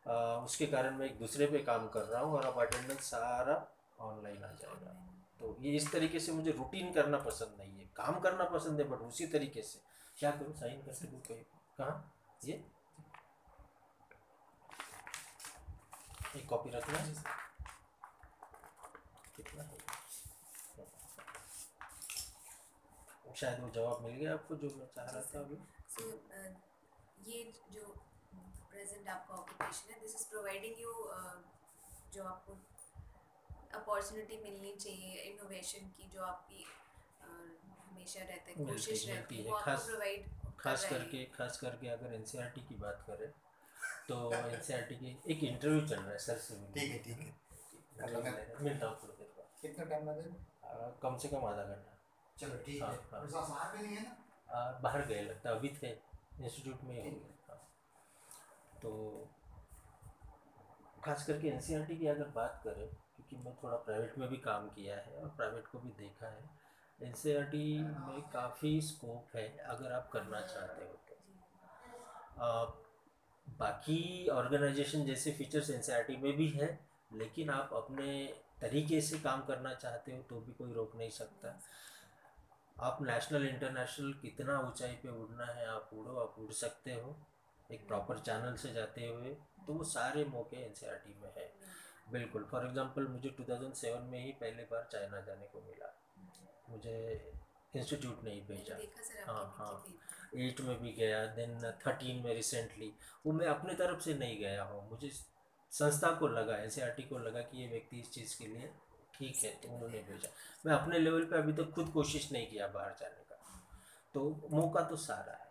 आ, उसके कारण मैं एक दूसरे पे काम कर रहा हूँ और अब अटेंडेंस सारा ऑनलाइन आ जाएगा। तो ये इस तरीके से मुझे रूटीन करना पसंद नहीं है काम करना पसंद है बट उसी तरीके से। क्या करूँ? साइन करके दूँ कहीं कहाँ? ये? एक कॉपी रखना। कितना है? शायद वो जवाब मिल गया आपको जो मैं चाह रहा था अभी। सो ये जो प्रेजेंट आपका ऑक्यूपेशन है दिस इज़ प्रोवाइडिंग यू जो आपको अपॉर्चुनिटी मिलनी चाहिए इनोवेशन की जो आपकी uh, हमेशा रहता है कोशिश रहती है वो आपको खास- प्रोवाइड खास करके खास करके अगर एन की बात करें तो एन की एक इंटरव्यू चल रहा है सर से ठीक है ठीक है। हैं। मिलता हूँ थोड़ी देर बाद कितना टाइम लगेगा कम से कम आधा घंटा। चलो ठीक हाँ, है हाँ। बाहर में नहीं है ना? बाहर गए लगता है अभी थे इंस्टीट्यूट में ही। होंगे हाँ। तो खास करके एन की अगर बात करें क्योंकि मैं थोड़ा प्राइवेट में भी काम किया है और प्राइवेट को भी देखा है एन में काफ़ी स्कोप है अगर आप करना चाहते हो तो। बाकी ऑर्गेनाइजेशन जैसे फीचर्स एन में भी है लेकिन आप अपने तरीके से काम करना चाहते हो तो भी कोई रोक नहीं सकता। आप नेशनल इंटरनेशनल कितना ऊंचाई पे उड़ना है आप उड़ो आप उड़ सकते हो। एक प्रॉपर चैनल से जाते हुए तो वो सारे मौके एन में है। बिल्कुल फॉर एग्जांपल मुझे 2007 में ही पहले बार चाइना जाने को मिला। मुझे इंस्टीट्यूट नहीं भेजा। हाँ, हाँ। एट में भी गया देन थर्टीन में रिसेंटली वो मैं अपने तरफ़ से नहीं गया हूँ। मुझे संस्था को लगा एन को लगा कि ये व्यक्ति इस चीज़ के लिए ठीक है तो उन्होंने भेजा। मैं अपने लेवल पे अभी तक खुद कोशिश नहीं किया बाहर जाने का। तो मौका तो सारा है।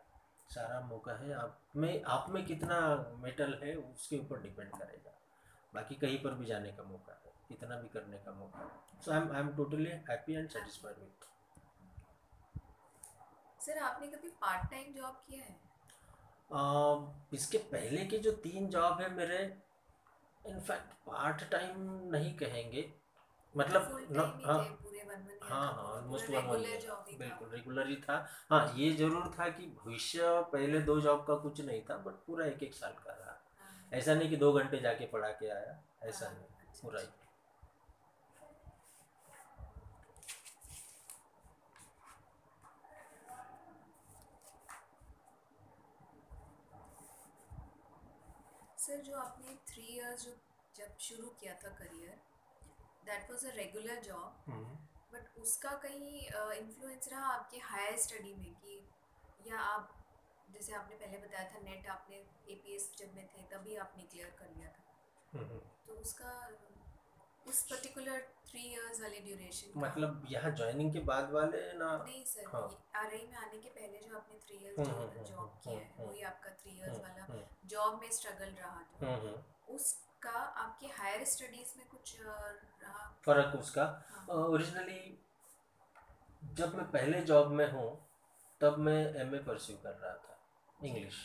सारा मौका है। आप में आप में कितना मेटल है उसके ऊपर डिपेंड करेगा। बाकी कहीं पर भी जाने का मौका है। कितना भी करने का मौका है। So I am I am totally happy and satisfied with sir आपने कभी पार्ट टाइम जॉब किया है? अम, इसके पहले के जो तीन जॉब है मेरे इनफैक्ट पार्ट टाइम नहीं कहेंगे। मतलब न, हाँ। हाँ हाँ ऑलमोस्ट वन वन बिल्कुल रेगुलर ही था। हाँ ये ज़रूर था कि भविष्य पहले दो जॉब का कुछ नहीं था बट पूरा एक एक साल का रहा। हाँ, ऐसा नहीं कि दो घंटे जाके पढ़ा के आया ऐसा हाँ, नहीं। अच्छा, पूरा ही सर जो आपने थ्री इयर्स जो जब शुरू किया था career that was a regular job. But उसका कहीं इन्फ्लुएंस रहा आपके हायर स्टडी में कि या आप जैसे आपने पहले बताया था नेट आपने एपीएस जब में थे तभी आपने क्लियर कर लिया था। हम्म, तो उसका उस पर्टिकुलर थ्री इयर्स वाले ड्यूरेशन मतलब यहाँ ज्वाइनिंग के बाद वाले ना? नहीं सर हाँ। आर में आने के पहले जो आपने थ्री इयर्स जॉब किया है हम्म, वही आपका थ्री इयर्स हम्म, वाला जॉब में स्ट्रगल रहा जो हम्म, उसका आपके हायर स्टडीज़ में कुछ रहा? फ़र्क उसका। हाँ, ओरिजिनली जब मैं पहले जॉब में हूँ तब मैं एमए परस्यू कर रहा था इंग्लिश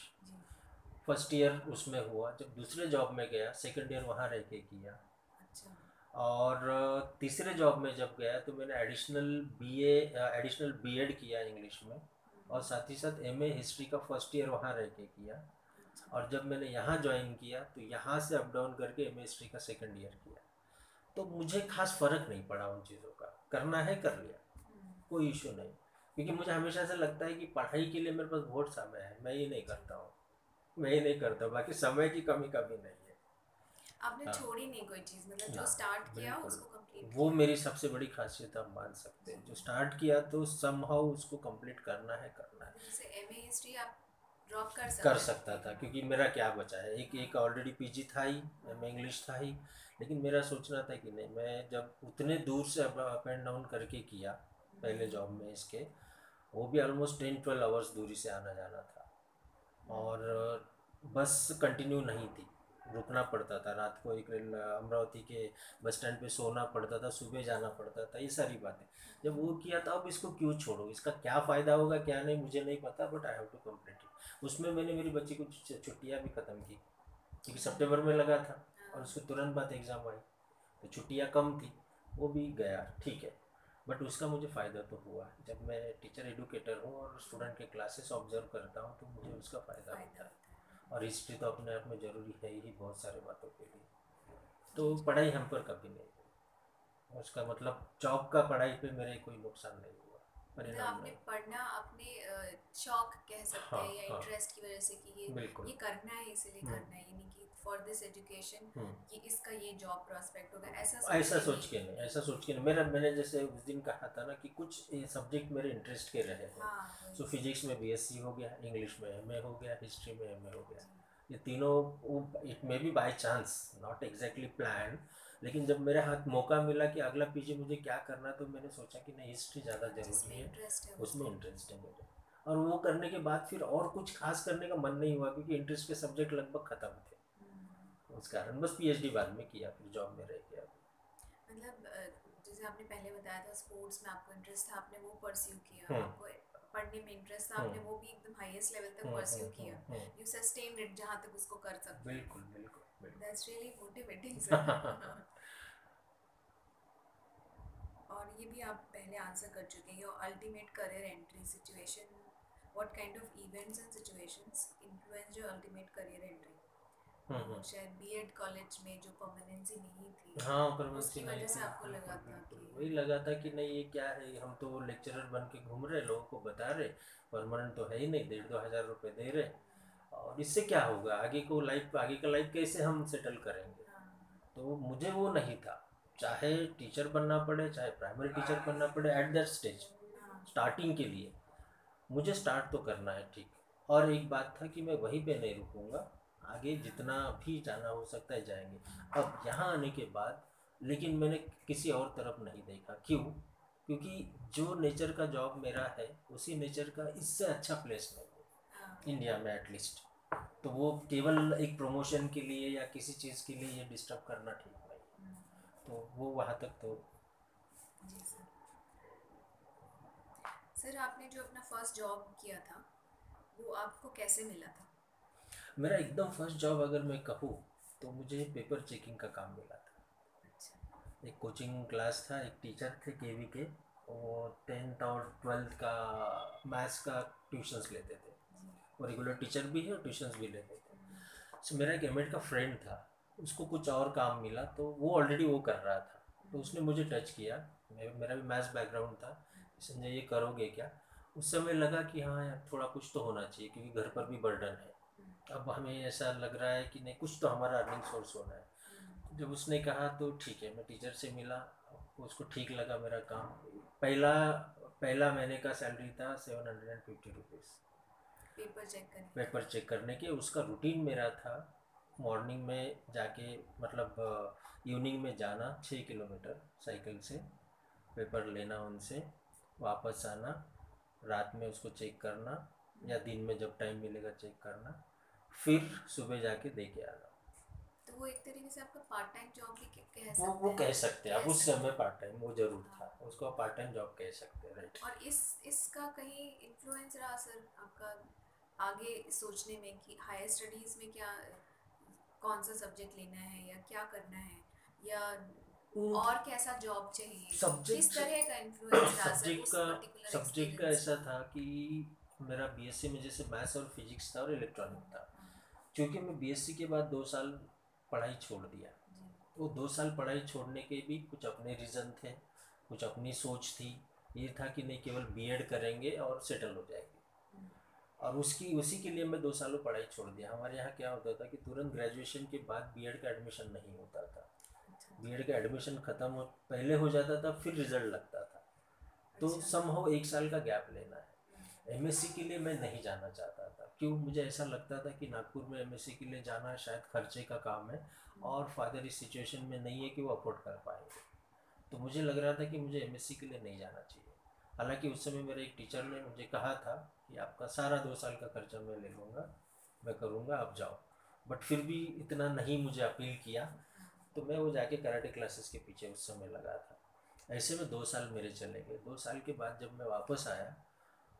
फ़र्स्ट ईयर उसमें हुआ जब दूसरे जॉब में गया सेकंड ईयर वहाँ रह के किया। अच्छा। और तीसरे जॉब में जब गया तो मैंने एडिशनल बीए एडिशनल बीएड किया इंग्लिश में। और साथ ही साथ एमए हिस्ट्री का फ़र्स्ट ईयर वहाँ रह के किया। और जब मैंने यहाँ ज्वाइन किया तो यहाँ से अप डाउन करके एम का सेकंड ईयर किया। तो मुझे खास फ़र्क नहीं पड़ा उन चीज़ों का। करना है कर लिया। कोई इशू नहीं। क्योंकि मुझे हमेशा से लगता है कि पढ़ाई के लिए मेरे पास बहुत समय है। मैं ये नहीं करता हूँ। मैं ये नहीं करता बाकी समय की कमी कभी नहीं है। आपने हाँ। छोड़ी नहीं कोई चीज़ मतलब जो स्टार्ट किया उसको कंप्लीट वो मेरी सबसे बड़ी खासियत आप मान सकते हैं। जो स्टार्ट किया तो समहाउ उसको कंप्लीट करना है करना है। जैसे एमए हिस्ट्री आप ड्रॉप कर सकते कर सकता था क्योंकि मेरा क्या बचा है? एक एक ऑलरेडी पीजी था ही मैं इंग्लिश था ही लेकिन मेरा सोचना था कि नहीं मैं जब उतने दूर से अप एंड डाउन करके किया पहले जॉब में इसके वो भी ऑलमोस्ट टेन ट्वेल्व आवर्स दूरी से आना जाना था। और बस कंटिन्यू नहीं थी रुकना पड़ता था रात को एक रेल अमरावती के बस स्टैंड पे सोना पड़ता था सुबह जाना पड़ता था ये सारी बातें। जब वो किया था अब इसको क्यों छोड़ो? इसका क्या फ़ायदा होगा क्या नहीं मुझे नहीं पता but I have to complete it उसमें मैंने मेरी बच्ची को छुट्टियाँ भी ख़त्म की क्योंकि सितंबर में लगा था और उसके तुरंत बाद एग्ज़ाम आई तो छुट्टियाँ कम थी वो भी गया ठीक है। बट उसका मुझे फ़ायदा तो हुआ जब मैं टीचर एडुकेटर हूँ और स्टूडेंट के क्लासेस ऑब्ज़र्व करता हूँ तो मुझे उसका फ़ायदा होता है और हिस्ट्री तो अपने आप में ज़रूरी है ही बहुत सारे बातों के लिए। तो पढ़ाई हम पर कभी नहीं हुई। उसका मतलब जॉब का पढ़ाई पे मेरे कोई नुकसान नहीं हुआ। मतलब आपने पढ़ना अपने शौक कह सकते हाँ, हैं या हाँ। इंटरेस्ट की वजह से कि ये ये करना है इसीलिए हम्म। करना है यानी कि फॉर दिस एजुकेशन। कि इसका ये जॉब प्रोस्पेक्ट होगा ऐसा ऐसा सोच के नहीं ऐसा सोच के नहीं मेरा मैंने जैसे उस दिन कहा था ना कि कुछ सब्जेक्ट मेरे इंटरेस्ट के रहे हैं हाँ। सो फिजिक्स में बीएससी हो गया इंग्लिश में एमए हो गया हिस्ट्री में एमए हो गया ये तीनों it may be by chance not exactly plan लेकिन जब मेरे हाथ मौका मिला कि अगला पीजी मुझे क्या करना तो मैंने सोचा कि नहीं हिस्ट्री ज़्यादा ज़रूरी है। उसमें इंटरेस्ट है मेरे और वो करने के बाद फिर और कुछ खास करने का मन नहीं हुआ क्योंकि इंटरेस्ट के सब्जेक्ट लगभग ख़त्म थे। हम्म। उस कारण बस पीएचडी बाद में किया फिर जॉब में रह गया। मतलब जैसे आपने पहले बताया था स्पोर्ट्स में आपको इंटरेस्ट था आपने वो परस्यू किया हम्म। आपको पढ़ने में इंटरेस्ट था आपने हम्म। वो भी एकदम हाईएस्ट लेवल तक परस्यू हम्म, किया हम्म, हम्म। यू सस्टेन इट जहाँ तक उसको कर सकते बिल्कुल बिल्कुल दैट्स रियली मोटिवेटिंग सर और ये भी आप पहले आंसर कर चुके हैं your ultimate career entry situation what kind of events and situations influence your ultimate career entry. शायद बीएड कॉलेज में जो परमानेंसी नहीं थी। हाँ पर मैं उसकी उसकी वजह नहीं से। आपको लगा था कि- वही लगा था कि नहीं ये क्या है? हम तो लेक्चरर बन के घूम रहे लोगों को बता रहे परमानेंट तो है ही नहीं डेढ़ दो हज़ार रुपये दे रहे। और इससे क्या होगा? आगे को लाइफ आगे का लाइफ कैसे हम सेटल करेंगे? हाँ, तो मुझे वो नहीं था। चाहे टीचर बनना पड़े चाहे प्राइमरी टीचर बनना पड़े एट दैट स्टेज हाँ, स्टार्टिंग के लिए मुझे स्टार्ट तो करना है ठीक। और एक बात था कि मैं वहीं पे नहीं रुकूँगा। आगे जितना भी जाना हो सकता है जाएँगे। अब यहाँ आने के बाद लेकिन मैंने किसी और तरफ़ नहीं देखा। क्यों? क्योंकि जो नेचर का जॉब मेरा है उसी नेचर का इससे अच्छा प्लेस नहीं है। हाँ, इंडिया में एटलीस्ट तो वो केवल एक प्रमोशन के लिए या किसी चीज़ के लिए ये डिस्टर्ब करना ठीक नहीं है। हम्म, तो वो वहाँ तक तो सर। आपने जो अपना फ़र्स्ट जॉब किया था वो आपको कैसे मिला था? मेरा एकदम फ़र्स्ट जॉब अगर मैं कहूँ तो मुझे पेपर चेकिंग का काम मिला था। अच्छा। एक कोचिंग क्लास था एक टीचर थे के वी के वो टेंथ और ट्वेल्थ का मैथ्स का ट्यूशन्स लेते थे। वो रेगुलर टीचर भी है और ट्यूशन्स भी लेते थे। सो मेरा एक एम का फ्रेंड था उसको कुछ और काम मिला तो वो ऑलरेडी वो कर रहा था। तो उसने मुझे टच किया। मेरा भी मैथ्स बैकग्राउंड था। संजय ये करोगे क्या? उस समय लगा कि हाँ यार थोड़ा कुछ तो होना चाहिए क्योंकि घर पर भी बर्डन है। अब हमें ऐसा लग रहा है कि नहीं कुछ तो हमारा अर्निंग सोर्स होना है। हम्म, जब उसने कहा तो ठीक है मैं टीचर से मिला उसको ठीक लगा मेरा काम। पहला पहला महीने का सैलरी था seven hundred and fifty rupees paper check करने पेपर चेक करने के उसका रूटीन मेरा था मॉर्निंग में जाके मतलब इवनिंग में जाना छः किलोमीटर साइकिल से पेपर लेना उनसे वापस आना रात में उसको चेक करना या दिन में जब टाइम मिलेगा चेक करना। फिर सुबह जाके दे के आना तो वो एक तरीके से आपका पार्ट टाइम जॉब भी कह- वो सकते वो हैं। कह सकते हैं अब उस समय पार्ट टाइम वो ज़रूर था उसको आप पार्ट टाइम जॉब कह सकते हैं राइट और इस इसका कहीं इन्फ्लुएंस रहा सर आपका आगे सोचने में कि हायर स्टडीज़ में क्या कौन सा सब्जेक्ट लेना है या क्या करना है? या और कैसा जॉब चाहिए? किस तरह का इन्फ्लुएंस सब्जेक्ट का सब्जेक्ट का ऐसा था कि मेरा बीएससी में जैसे मैथ्स और फिजिक्स था और इलेक्ट्रॉनिक था। क्योंकि मैं बीएससी के बाद दो साल पढ़ाई छोड़ दिया। वो दो साल पढ़ाई छोड़ने के भी कुछ अपने रीज़न थे कुछ अपनी सोच थी। ये था कि नहीं केवल बीएड करेंगे और सेटल हो जाएँगे। और उसकी उसी के लिए मैं दो सालों पढ़ाई छोड़ दिया। हमारे यहाँ क्या होता था कि तुरंत ग्रेजुएशन के बाद बीएड का एडमिशन नहीं होता था। बीएड का एडमिशन ख़त्म हो पहले हो जाता था फिर रिज़ल्ट लगता था। तो अच्छा। समहो एक साल का गैप लेना है। एमएससी के लिए मैं नहीं जाना चाहता क्यों मुझे ऐसा लगता था कि नागपुर में एमएससी के लिए जाना शायद खर्चे का काम है और फादर इस सिचुएशन में नहीं है कि वो अफोर्ड कर पाएँगे। तो मुझे लग रहा था कि मुझे एमएससी के लिए नहीं जाना चाहिए। हालाँकि उस समय मेरे एक टीचर ने मुझे कहा था कि आपका सारा दो साल का खर्चा मैं ले लूँगा, मैं करूँगा, आप जाओ। बट फिर भी इतना नहीं मुझे अपील किया तो मैं वो जाके कराटे क्लासेस के पीछे उस समय लगा था। ऐसे में दो साल मेरे चले गए। दो साल के बाद जब मैं वापस आया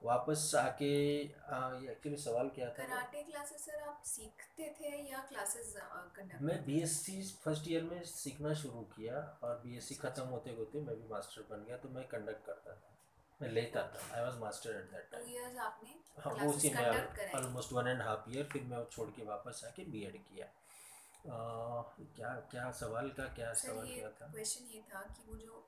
वापस आके एक्चुअली सवाल क्या था कराटे क्लासेस सर आप सीखते थे या क्लासेस कंडक्ट मैं बीएससी फ़र्स्ट ईयर में सीखना शुरू किया और बीएससी ख़त्म होते होते मैं भी मास्टर बन गया तो मैं कंडक्ट करता था। मैं लेता था I was master at that two time years आपने हाँ वो क्लासेस उसी में almost one and half year फिर मैं छोड़ के वापस आके बीएड किया। आ, क्या क्या सवाल का क्या सवाल क्या था? क्वेश्चन ये था कि वो जो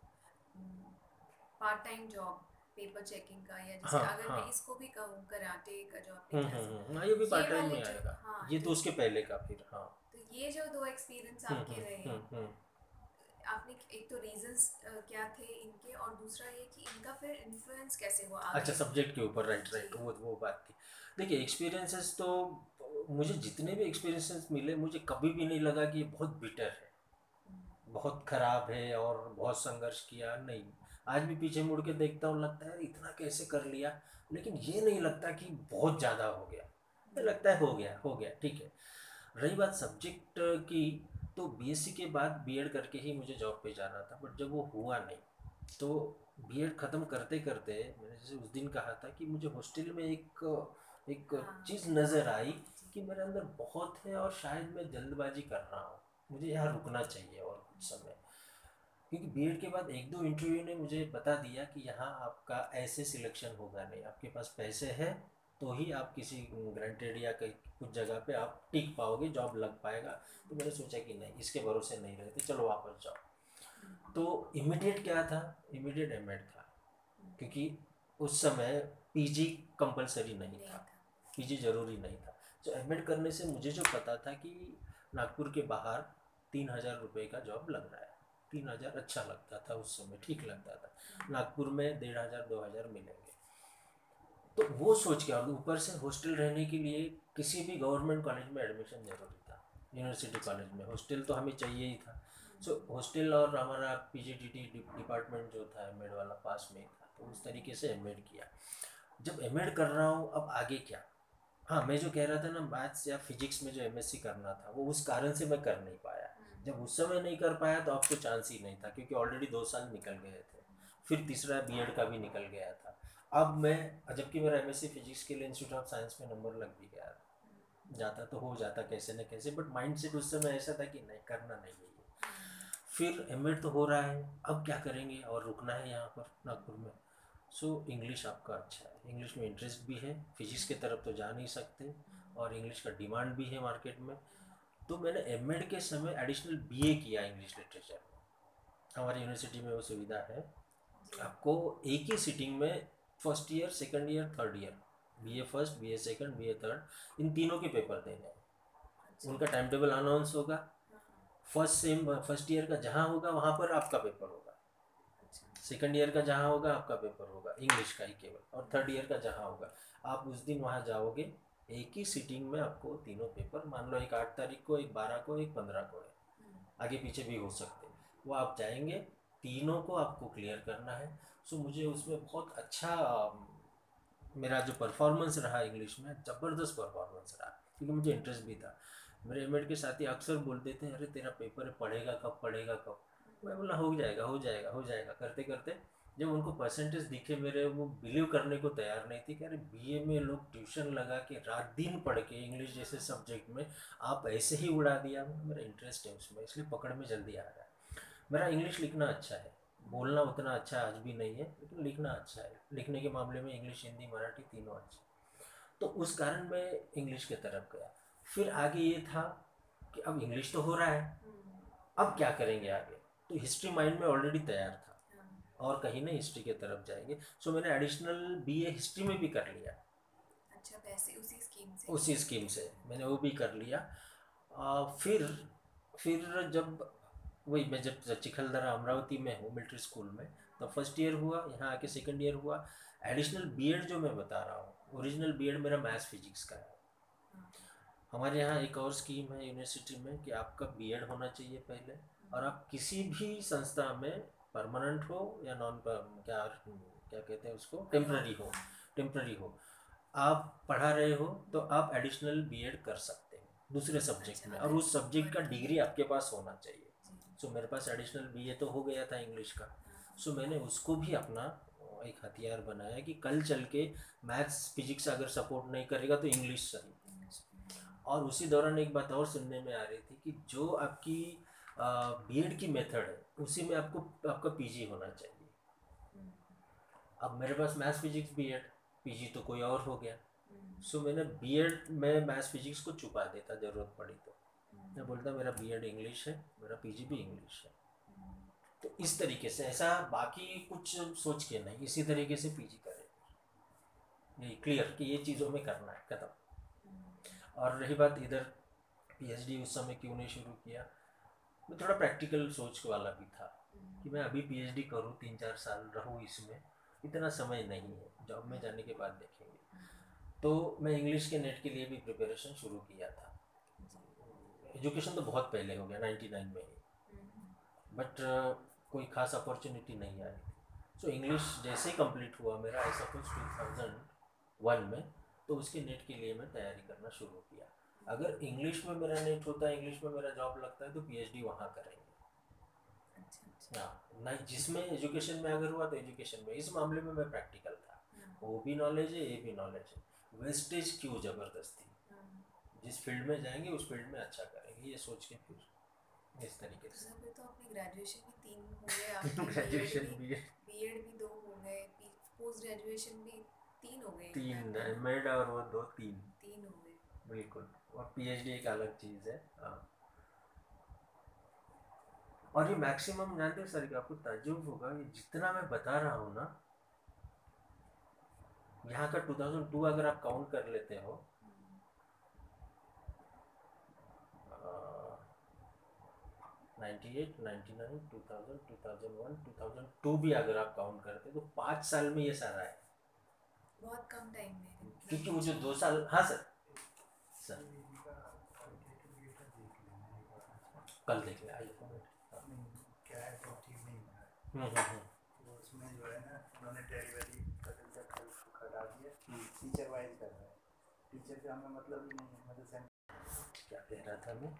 part time job paper checking का या जैसे हाँ, अगर हाँ। मैं इसको भी कहूँ कराटे का जो आपने हम्म हम्म हम्म, हाँ ये भी पार्ट टाइम में आएगा। हाँ, ये तो उसके पहले का फिर हाँ। तो ये जो दो एक्सपीरियंस हम्म आपके रहे आपने एक तो रीजंस क्या थे इनके और दूसरा ये कि इनका फिर इन्फ्लुएंस कैसे हुआ अच्छा सब्जेक्ट के ऊपर राइट राइट वो वो बात थी। देखिए एक्सपीरियंसेस तो मुझे जितने भी एक्सपीरियंसेस मिले मुझे कभी भी नहीं लगा कि ये बहुत बिटर है। बहुत ख़राब है और बहुत संघर्ष किया नहीं। आज भी पीछे मुड़ के देखता हूँ लगता है इतना कैसे कर लिया? लेकिन ये नहीं लगता कि बहुत ज़्यादा हो गया। लगता है हो गया हो गया ठीक है। रही बात सब्जेक्ट की तो बीएससी के बाद बीएड करके ही मुझे जॉब पे जाना था बट जब वो हुआ नहीं तो बीएड ख़त्म करते करते मैंने जैसे उस दिन कहा था कि मुझे हॉस्टल में एक एक हाँ। चीज़ नज़र आई कि मेरे अंदर बहुत है और शायद मैं जल्दबाजी कर रहा हूँ। मुझे यहाँ रुकना चाहिए और कुछ समय। क्योंकि बीएड के बाद एक दो इंटरव्यू ने मुझे बता दिया कि यहाँ आपका ऐसे सिलेक्शन होगा नहीं। आपके पास पैसे हैं तो ही आप किसी ग्रांटेड या कहीं कुछ जगह पे आप टिक पाओगे जॉब लग पाएगा। तो मैंने सोचा कि नहीं इसके भरोसे नहीं रहते चलो वापस जाओ। तो इमीडिएट क्या था? इमीडिएट एम था। क्योंकि उस समय पीजी कंपलसरी नहीं था। पीजी ज़रूरी नहीं था। तो एम करने से मुझे जो पता था कि नागपुर के बाहर तीन हज़ार रुपये का जॉब लग रहा है। तीन हज़ार अच्छा लगता था उस समय ठीक लगता था। नागपुर में डेढ़ हज़ार दो हज़ार मिलेंगे। तो वो सोच के और ऊपर से हॉस्टल रहने के लिए किसी भी गवर्नमेंट कॉलेज में एडमिशन ज़रूरी था। यूनिवर्सिटी कॉलेज में हॉस्टल तो हमें चाहिए ही था। सो so, हॉस्टल और हमारा P G T T department जो था एम वाला पास में था तो उस तरीके से एम किया। जब एम कर रहा हूँ अब आगे क्या? हाँ मैं जो कह रहा था ना मैथ्स या फिजिक्स में जो एमएससी करना था वो उस कारण से मैं कर नहीं पाया। जब उस समय नहीं कर पाया तो आपको चांस ही नहीं था क्योंकि ऑलरेडी दो साल निकल गए थे। फिर तीसरा बीएड का भी निकल गया था। अब मैं जबकि मेरा एमएससी फिजिक्स के लिए इंस्टीट्यूट ऑफ़ साइंस में नंबर लग भी गया जाता तो हो जाता कैसे न कैसे बट माइंड सेट उस समय ऐसा था कि नहीं करना नहीं है फिर एम तो हो रहा है अब क्या करेंगे और रुकना है यहाँ पर नागपुर में। सो so, इंग्लिश आपका अच्छा है। इंग्लिश में इंटरेस्ट भी है फिजिक्स की तरफ़ तो जा नहीं सकते और इंग्लिश का डिमांड भी है मार्केट में। तो मैंने एम के समय एडिशनल बीए किया इंग्लिश लिटरेचर हमारी यूनिवर्सिटी में वो सुविधा है। आपको एक ही सिटिंग में first year second year third year B A first B A second B A third इन तीनों के पेपर देने हैं। अच्छा, उनका टाइम टेबल अनाउंस होगा। फ़र्स्ट सेम फ़र्स्ट ईयर का जहाँ होगा वहाँ पर आपका पेपर होगा। अच्छा, सेकंड ईयर का जहाँ होगा आपका पेपर होगा। इंग्लिश का ही केवल। और थर्ड ईयर का जहाँ होगा। आप उस दिन वहाँ जाओगे। एक ही सीटिंग में आपको तीनों पेपर मान लो एक आठ तारीख को, एक बारह को, एक पंद्रह को है। आगे पीछे भी हो सकते हैं। वो आप जाएँगे, तीनों को आपको क्लियर करना है। सो मुझे उसमें बहुत अच्छा मेरा जो परफॉर्मेंस रहा इंग्लिश में, ज़बरदस्त परफॉर्मेंस रहा, क्योंकि मुझे इंटरेस्ट भी था। मेरे एम के साथी अक्सर बोलते थे अरे, तेरा पेपर है पढ़ेगा कब पढ़ेगा कब? मैं बोला, हो जाएगा हो जाएगा हो जाएगा। करते करते जब उनको परसेंटेज दिखे मेरे, वो बिलीव करने को तैयार नहीं थी कि अरे बीए में लोग ट्यूशन लगा के रात दिन पढ़ के इंग्लिश जैसे सब्जेक्ट में आप ऐसे ही उड़ा दिया। मेरा इंटरेस्ट है उसमें, इसलिए पकड़ में जल्दी आ रहा है। मेरा इंग्लिश लिखना अच्छा है। बोलना उतना अच्छा आज भी नहीं है, लेकिन लिखना अच्छा है। लिखने के मामले में इंग्लिश हिंदी, मराठी तीनों अच्छे तो उस कारण मैं इंग्लिश की तरफ़ गया। फिर आगे ये था कि अब इंग्लिश तो हो रहा है। अब क्या करेंगे आगे? तो हिस्ट्री माइंड में ऑलरेडी तैयार था। और कहीं ना हिस्ट्री की तरफ़ जाएँगे। सो मैंने एडिशनल बीए हिस्ट्री में भी कर लिया। अच्छा वैसे उसी स्कीम से? उसी स्कीम से मैंने वो भी कर लिया। आ, फिर फिर जब वही मैं जब चिखलदरा अमरावती में हूँ मिलिट्री स्कूल में तो फ़र्स्ट ईयर हुआ यहाँ आके सेकंड ईयर हुआ। एडिशनल बीएड जो मैं बता रहा हूँ ओरिजिनल बीएड मेरा मैथ्स फिजिक्स का है। हाँ, हमारे यहाँ एक और स्कीम है यूनिवर्सिटी में कि आपका बीएड होना चाहिए पहले। और आप किसी भी संस्था में परमानेंट हो या नॉन क्या क्या कहते हैं उसको? टेम्प्ररी हो टेम्प्ररी हो। आप पढ़ा रहे हो तो आप एडिशनल बीएड कर सकते हो दूसरे सब्जेक्ट में। और उस सब्जेक्ट का डिग्री आपके पास होना चाहिए। सो मेरे पास एडिशनल बीए तो हो गया था इंग्लिश का। सो मैंने उसको भी अपना एक हथियार बनाया कि कल चल के मैथ्स फिजिक्स अगर सपोर्ट नहीं करेगा तो इंग्लिश सही। और उसी दौरान एक बात और सुनने में आ रही थी कि जो आपकी बीएड की मेथड है, उसी में आपको, आपका पीजी होना चाहिए। अब मेरे पास maths physics B BEd, PG तो कोई और हो गया। सो मैंने बीएड में मैथ्स फिजिक्स को छुपा देता ज़रूरत पड़ी तो। मैं बोलता, मेरा बीएड इंग्लिश है, मेरा पीजी भी इंग्लिश है। तो इस तरीके से, ऐसा बाकी कुछ सोच के नहीं, इसी तरीके से पीजी करें। ये क्लियर कि ये चीज़ों में करना है, खत्म। और रही बात इधर पीएचडी उस समय क्यों नहीं शुरू किया? मैं थोड़ा प्रैक्टिकल सोच वाला भी था कि मैं अभी पीएचडी करूँ, तीन चार साल रहूँ इसमें, इतना समय नहीं है जॉब में जाने के बाद देखेंगे। तो मैं इंग्लिश के नेट के लिए भी प्रिपरेशन शुरू किया था। एजुकेशन तो बहुत पहले हो गया 99 में ही। बट कोई खास अपॉर्चुनिटी नहीं आई। सो इंग्लिश जैसे ही कंप्लीट हुआ मेरा I suppose two thousand one में तो उसके नेट के लिए मैं तैयारी करना शुरू किया। अगर इंग्लिश में मेरा नेट होता है इंग्लिश में मेरा जॉब लगता है तो पीएचडी वहाँ करेंगे। अच्छा अच्छा। हाँ नहीं जिसमें एजुकेशन में अगर हुआ तो एजुकेशन में। इस मामले में मैं प्रैक्टिकल था। हाँ, वो भी नॉलेज है ये भी नॉलेज है। वेस्टेज क्यों ज़बरदस्ती? हाँ, जिस फ़ील्ड में जाएँगे उस फ़ील्ड में अच्छा करेंगे ये सोच के फिर इस तरीके तो से। सर तो अपने [laughs] ग्रेजुएशन भी तीन हो गए ग्रेजुएशन भी बीएड भी दो हो गए पोस्ट ग्रेजुएशन भी तीन हो गए तीन ना? एम और वो दो तीन। तीन हो गए। बिल्कुल। और पीएचडी एक अलग चीज़ है। हाँ। और ये मैक्सिमम जानते हो सर कि आपको ताजुब होगा ये जितना मैं बता रहा हूँ ना यहाँ का 2002 अगर आप काउंट कर लेते हो ninety eight ninety nine two thousand two thousand one two thousand two भी अगर आप काउंट करते तो पाँच साल में ये सारा है। बहुत कम टाइम में। क्योंकि वो जो दो साल हाँ सर। सर। कल देख ले आइए हाँ। क्या है तो ठीक नहीं है हम्म, हम्म, हम्म। तो उसमें जो है ना उन्होंने डेलीवरी का रिज़ल्ट हटा दिया टीचर वाइज कर रहा है टीचर से हमें मतलब ही नहीं है मतलब क्या कह रहा था मैं?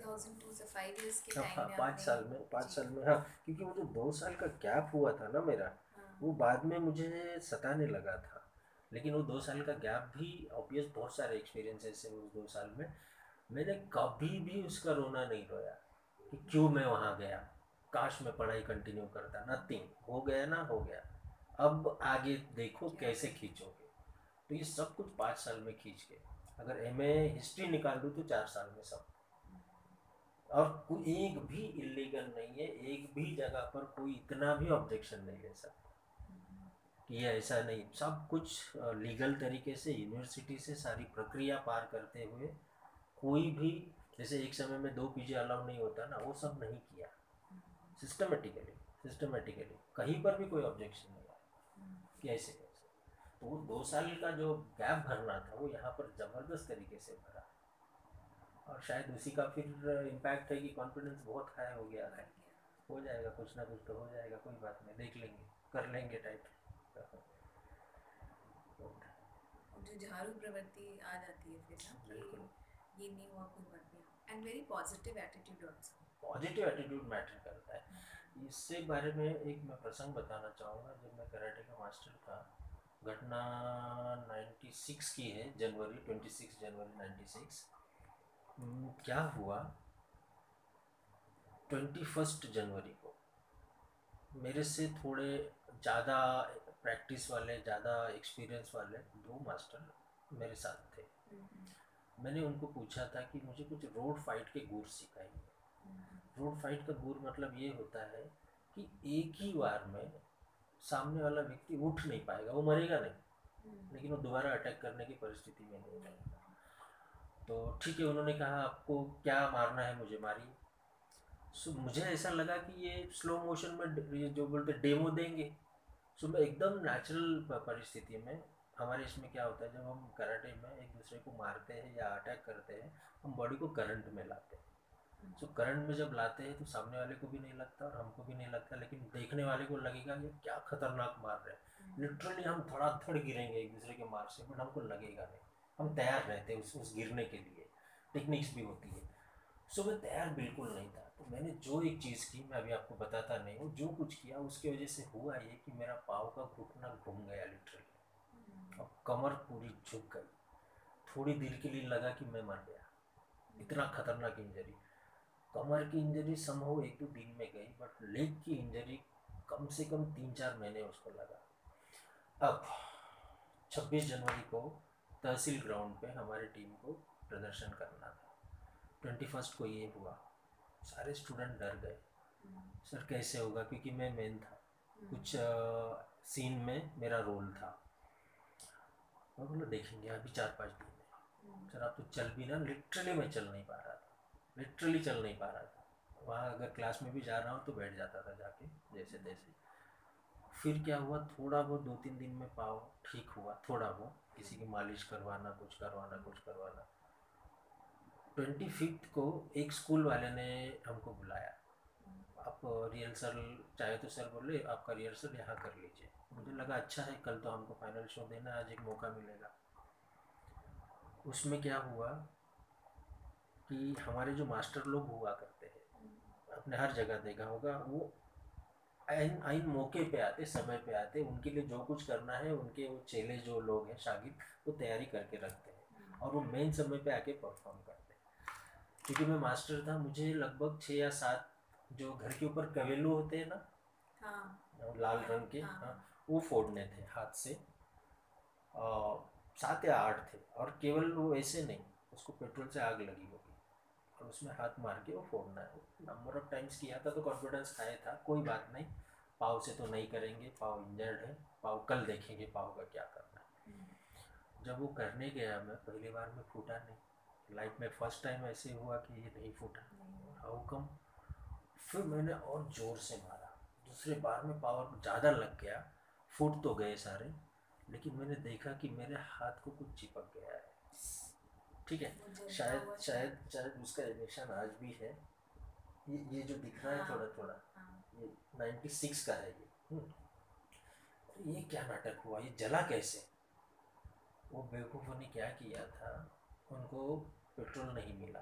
2002 से 5 इयर्स के हाँ, टाइम में पाँच साल में पाँच साल में हाँ क्योंकि वो जो दो साल का गैप हुआ था ना मेरा। हाँ, वो बाद में मुझे सताने लगा था। लेकिन वो दो साल का गैप भी ऑब्वियस बहुत सारे एक्सपीरियंसेस है उस दो साल में। मैंने कभी भी उसका रोना नहीं रोया कि क्यों मैं वहाँ गया। काश मैं पढ़ाई कंटिन्यू करता। नथिंग हो गया ना हो गया। अब आगे देखो कैसे खींचोगे। तो ये सब कुछ पाँच साल में खींच के। अगर एमए हिस्ट्री निकाल दूँ तो चार साल में सब। और कोई एक भी इलीगल नहीं है। एक भी जगह पर कोई इतना भी ऑब्जेक्शन नहीं ले सकता ये ऐसा नहीं। सब कुछ लीगल तरीके से यूनिवर्सिटी से सारी प्रक्रिया पार करते हुए कोई भी, जैसे एक समय में दो पीजी अलाउ नहीं होता ना, वो सब नहीं किया। सिस्टमेटिकली सिस्टमेटिकली कहीं पर भी कोई ऑब्जेक्शन नहीं आया कि ऐसे कैसे। तो दो साल का जो गैप भरना था, वो यहाँ पर ज़बरदस्त तरीके से भरा। और शायद उसी का फिर इम्पैक्ट है कि कॉन्फिडेंस बहुत हाई हो गया। है हो जाएगा, कुछ ना कुछ तो हो जाएगा, कोई बात नहीं, देख लेंगे, कर लेंगे टाइट जो झाड़ू प्रवृत्ति आ जाती है फिर ना कि ये नहीं हुआ कोई बात नहीं and very positive attitude also positive attitude matter करता है। इससे बारे में एक मैं प्रसंग बताना चाहूँगा। जब मैं कराटे का मास्टर था घटना 96 की है जनवरी 26 जनवरी 96 हम्म, क्या हुआ? ट्वेंटी फ़र्स्ट जनवरी को मेरे से थोड़े ज़्यादा प्रैक्टिस वाले ज़्यादा एक्सपीरियंस वाले दो मास्टर मेरे साथ थे। मैंने उनको पूछा था कि मुझे कुछ रोड फाइट के गुर सिखाइए रोड फाइट का गुर मतलब ये होता है कि एक ही बार में सामने वाला व्यक्ति उठ नहीं पाएगा वो मरेगा नहीं। लेकिन वो दोबारा अटैक करने की परिस्थिति में नहीं रहेगा। तो ठीक है उन्होंने कहा आपको क्या मारना है मुझे मारिए। सो मुझे ऐसा लगा कि ये स्लो मोशन में ये जो बोलते डेमो देंगे। सो एकदम नेचुरल परिस्थिति में हमारे इसमें क्या होता है, जब हम कराटे में एक दूसरे को मारते हैं या अटैक करते हैं, हम बॉडी को करंट में लाते हैं। सो करंट में जब लाते हैं तो सामने वाले को भी नहीं लगता और हमको भी नहीं लगता, लेकिन देखने वाले को लगेगा, ये क्या खतरनाक मार रहे हैं। लिटरली हम धड़ाधड़ गिरेंगे एक दूसरे के मार से बट हमको लगेगा नहीं। हम तैयार रहते हैं उस उस गिरने के लिए। टेक्निक्स भी होती है। सो मैं तैयार बिल्कुल नहीं था। मैंने जो एक चीज़ की, मैं अभी आपको बताता नहीं हूँ, जो कुछ किया उसकी वजह से हुआ ये कि मेरा पाँव का घुटना घूम गया लिटरली और कमर पूरी झुक गई। थोड़ी देर के लिए लगा कि मैं मर गया। इतना खतरनाक इंजरी कमर की इंजरी संभव एक दो दिन में गई बट लेग की इंजरी कम से कम तीन चार महीने उसको लगा। अब 26 जनवरी को तहसील ग्राउंड पे हमारी टीम को प्रदर्शन करना था। ट्वेंटी फ़र्स्ट को ये हुआ। सारे स्टूडेंट डर गए। सर, कैसे होगा? क्योंकि मैं मेन था। कुछ सीन में मेरा रोल था। मैं बोला, देखेंगे, अभी चार पाँच दिन में सर, आप तो चल भी ना। लिटरली मैं चल नहीं पा रहा था। लिटरली चल नहीं पा रहा था। वहाँ अगर क्लास में भी जा रहा हूँ तो बैठ जाता था जाके जैसे तैसे फिर क्या हुआ? थोड़ा बहुत दो तीन दिन में पाओ ठीक हुआ, थोड़ा बहुत। किसी की मालिश करवाना, कुछ करवाना कुछ करवाना। ट्वेंटी फिफ्थ को एक स्कूल वाले ने हमको बुलाया। आप रिहर्सल चाहे तो सर बोले आपका रिहर्सल यहाँ कर लीजिए। मुझे लगा अच्छा है, कल तो हमको फाइनल शो देना आज एक मौका मिलेगा। उसमें क्या हुआ कि हमारे जो मास्टर लोग हुआ करते हैं आपने हर जगह देखा होगा, वो आइन आइन मौके पे आते, समय पे आते, उनके लिए जो कुछ करना है, उनके वो चेले जो लोग हैं, शागिर्द, वो तैयारी करके रखते हैं। और वो मेन समय पे आके परफॉर्म करते हैं। क्योंकि मैं मास्टर था मुझे लगभग छः या सात जो घर के ऊपर कवेलू होते हैं ना हाँ। लाल रंग के हाँ। हाँ वो फोड़ने थे हाथ से। सात या आठ थे और केवल वो ऐसे नहीं उसको पेट्रोल से आग लगी होगी और उसमें हाथ मार के वो फोड़ना है। नंबर ऑफ़ टाइम्स किया था तो कॉन्फिडेंस खाया था कोई बात नहीं पाव से तो नहीं करेंगे पाव इंजर्ड है पाव कल देखेंगे पाव का क्या करना है। जब वो करने गया मैं पहली बार में फूटा नहीं। लाइफ में फ़र्स्ट टाइम ऐसे हुआ कि ये नहीं फूटा। हाउ कम फिर मैंने और ज़ोर से मारा। दूसरे बार में पावर ज़्यादा लग गया। फूट तो गए सारे लेकिन मैंने देखा कि मेरे हाथ को कुछ चिपक गया है। ठीक है? शायद शायद शायद उसका निशान आज भी है। ये ये जो दिख रहा है हाँ। थोड़ा थोड़ा। हाँ। ये 96 का है ये। हम्म। ये क्या नाटक हुआ? ये जला कैसे? वो बेवकूफ़ों ने क्या किया था? उनको पेट्रोल नहीं मिला।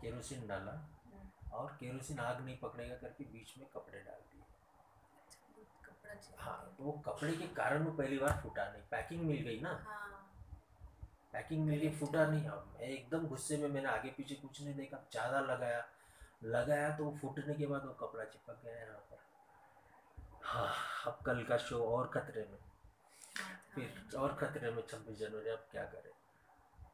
केरोसिन डाला और केरोसिन आग नहीं पकड़ेगा करके बीच में कपड़े डाल दिए। हाँ तो वो कपड़े के कारण वो पहली बार फूटा नहीं। पैकिंग मिल गई ना? हाँ। पैकिंग मिल गई फूटा नहीं। अब मैं एकदम गुस्से में मैंने आगे पीछे कुछ नहीं देखा। ज़्यादा लगाया लगाया तो वो फूटने के बाद वो कपड़ा चिपक गया यहाँ पर। हाँ अब कल का शो और खतरे में। हाँ, फिर और खतरे में छब्बीस जनवरी अब क्या करें?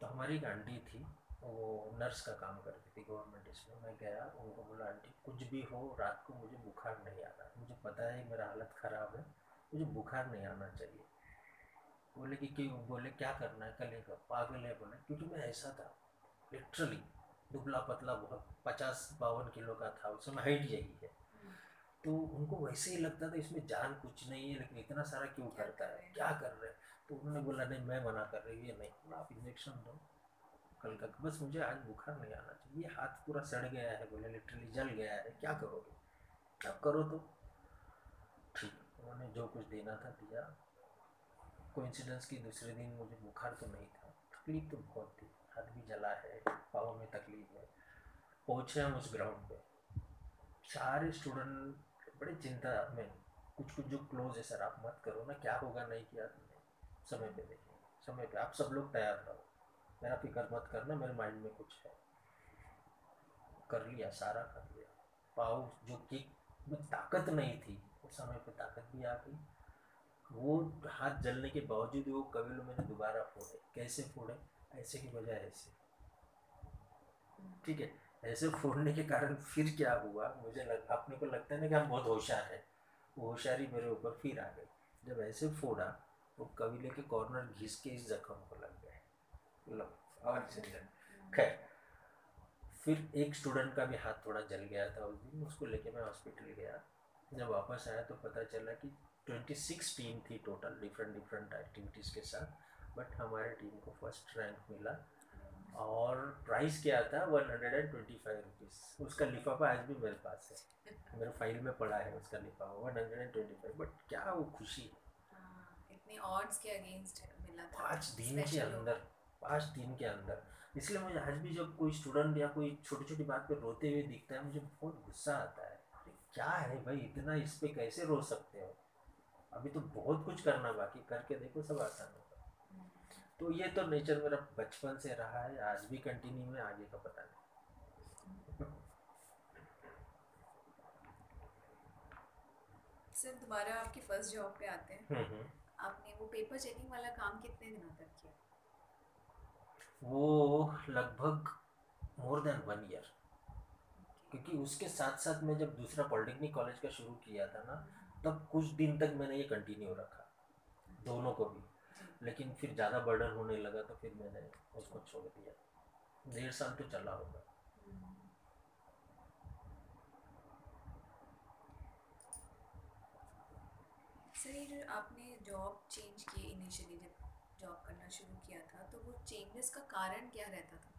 तो हमारी एक आंटी थी, वो नर्स का काम करती थी गवर्नमेंट इसमें मैं। गया, उनको बोला, आंटी, कुछ भी हो, रात को मुझे बुखार नहीं आना। मुझे पता है मेरा हालत ख़राब है, मुझे बुखार नहीं आना चाहिए। बोले कि क्यों? बोले, क्या करना है? कल एक पागल है बोले। क्योंकि मैं ऐसा था लिटरली दुबला पतला बहुत पचास बावन किलो का था उस समय हाइट यही है। तो उनको वैसे ही लगता था, इसमें जान कुछ नहीं है, लेकिन इतना सारा क्यों करता है? क्या कर रहे हैं? तो उन्होंने बोला, नहीं, मैं मना कर रही ये नहीं बोला आप इंजेक्शन दो। कल का, बस मुझे आज बुखार नहीं आना चाहिए हाथ पूरा सड़ गया है, बोले लिटरली जल गया है, क्या करोगे? क्या करो तो। ठीक, उन्होंने जो कुछ देना था दिया। कोइंसिडेंस की दूसरे दिन मुझे बुखार तो नहीं था, तकलीफ़ तो बहुत थी, हाथ भी जला है, पाँव में तकलीफ़ है। पहुँचे हम उस ग्राउंड पे। सारे स्टूडेंट बड़े चिंता में कुछ कुछ जो क्लोज है सर आप मत करो, ना, क्या होगा, नहीं किया तुमने समय पे देखेंगे समय पे। आप सब लोग तैयार रहो। मेरा फ़िक्र मत करना, मेरे माइंड में कुछ है। कर लिया, सारा कर लिया। पाव जो में ताकत नहीं थी उस समय पे ताकत भी आ गई। वो हाथ जलने के बावजूद वो कबीलों मैंने दोबारा फोड़े। कैसे फोड़े? ऐसे की बजाय ऐसे। ठीक है, ऐसे फोड़ने के कारण फिर क्या हुआ? मुझे लग, अपने को लगता है ना कि हम बहुत होशियार हैं। वो होशियारी मेरे ऊपर फिर आ गई। जब ऐसे फोड़ा तो कबीले के कॉर्नर घिस के इस जख्म को लग गए। चिंतन खैर फिर एक स्टूडेंट का भी हाथ थोड़ा जल गया था उस दिन उसको लेके मैं हॉस्पिटल गया। जब वापस आया तो पता चला कि ट्वेंटी सिक्स टीम थी टोटल डिफरेंट डिफरेंट एक्टिविटीज़ के साथ। बट हमारे टीम को फ़र्स्ट रैंक मिला और प्राइस क्या था? One hundred and twenty five rupees उसका लिफाफा आज भी मेरे पास है। मेरे फ़ाइल में पड़ा है उसका लिफाफा one hundred and twenty five but क्या वो खुशी? हाँ, इतने ऑड्स के अगेंस्ट मिला था पाँच दिन के अंदर पाँच दिन के अंदर। इसलिए मुझे आज भी जब कोई स्टूडेंट या कोई छोटी छोटी बात पे रोते हुए दिखता है मुझे बहुत गुस्सा आता है। अरे क्या है भाई इतना इस पे कैसे रो सकते हो? अभी तो बहुत कुछ करना बाकी करके देखो सब आसान होगा। तो ये तो नेचर मेरा बचपन से रहा है आज भी कंटिन्यू है आगे का पता नहीं। सर दोबारा आपकी फ़र्स्ट जॉब पे आते हैं। हम्म, हम्म। आपने वो पेपर चेकिंग वाला काम कितने दिनों तक किया? वो लगभग मोर देन वन ईयर क्योंकि उसके साथ साथ मैं जब दूसरा पॉलिटेक्निक कॉलेज का शुरू किया था ना तब कुछ दिन तक मैंने ये कंटिन्यू रखा दोनों को भी। लेकिन फिर ज़्यादा बर्डन होने लगा तो फिर मैंने उसको छोड़ दिया। डेढ़ साल तो चला होगा। सर आपने जॉब चेंज की इनिशियली जब जॉब करना शुरू किया था तो वो चेंजेस का कारण क्या रहता था?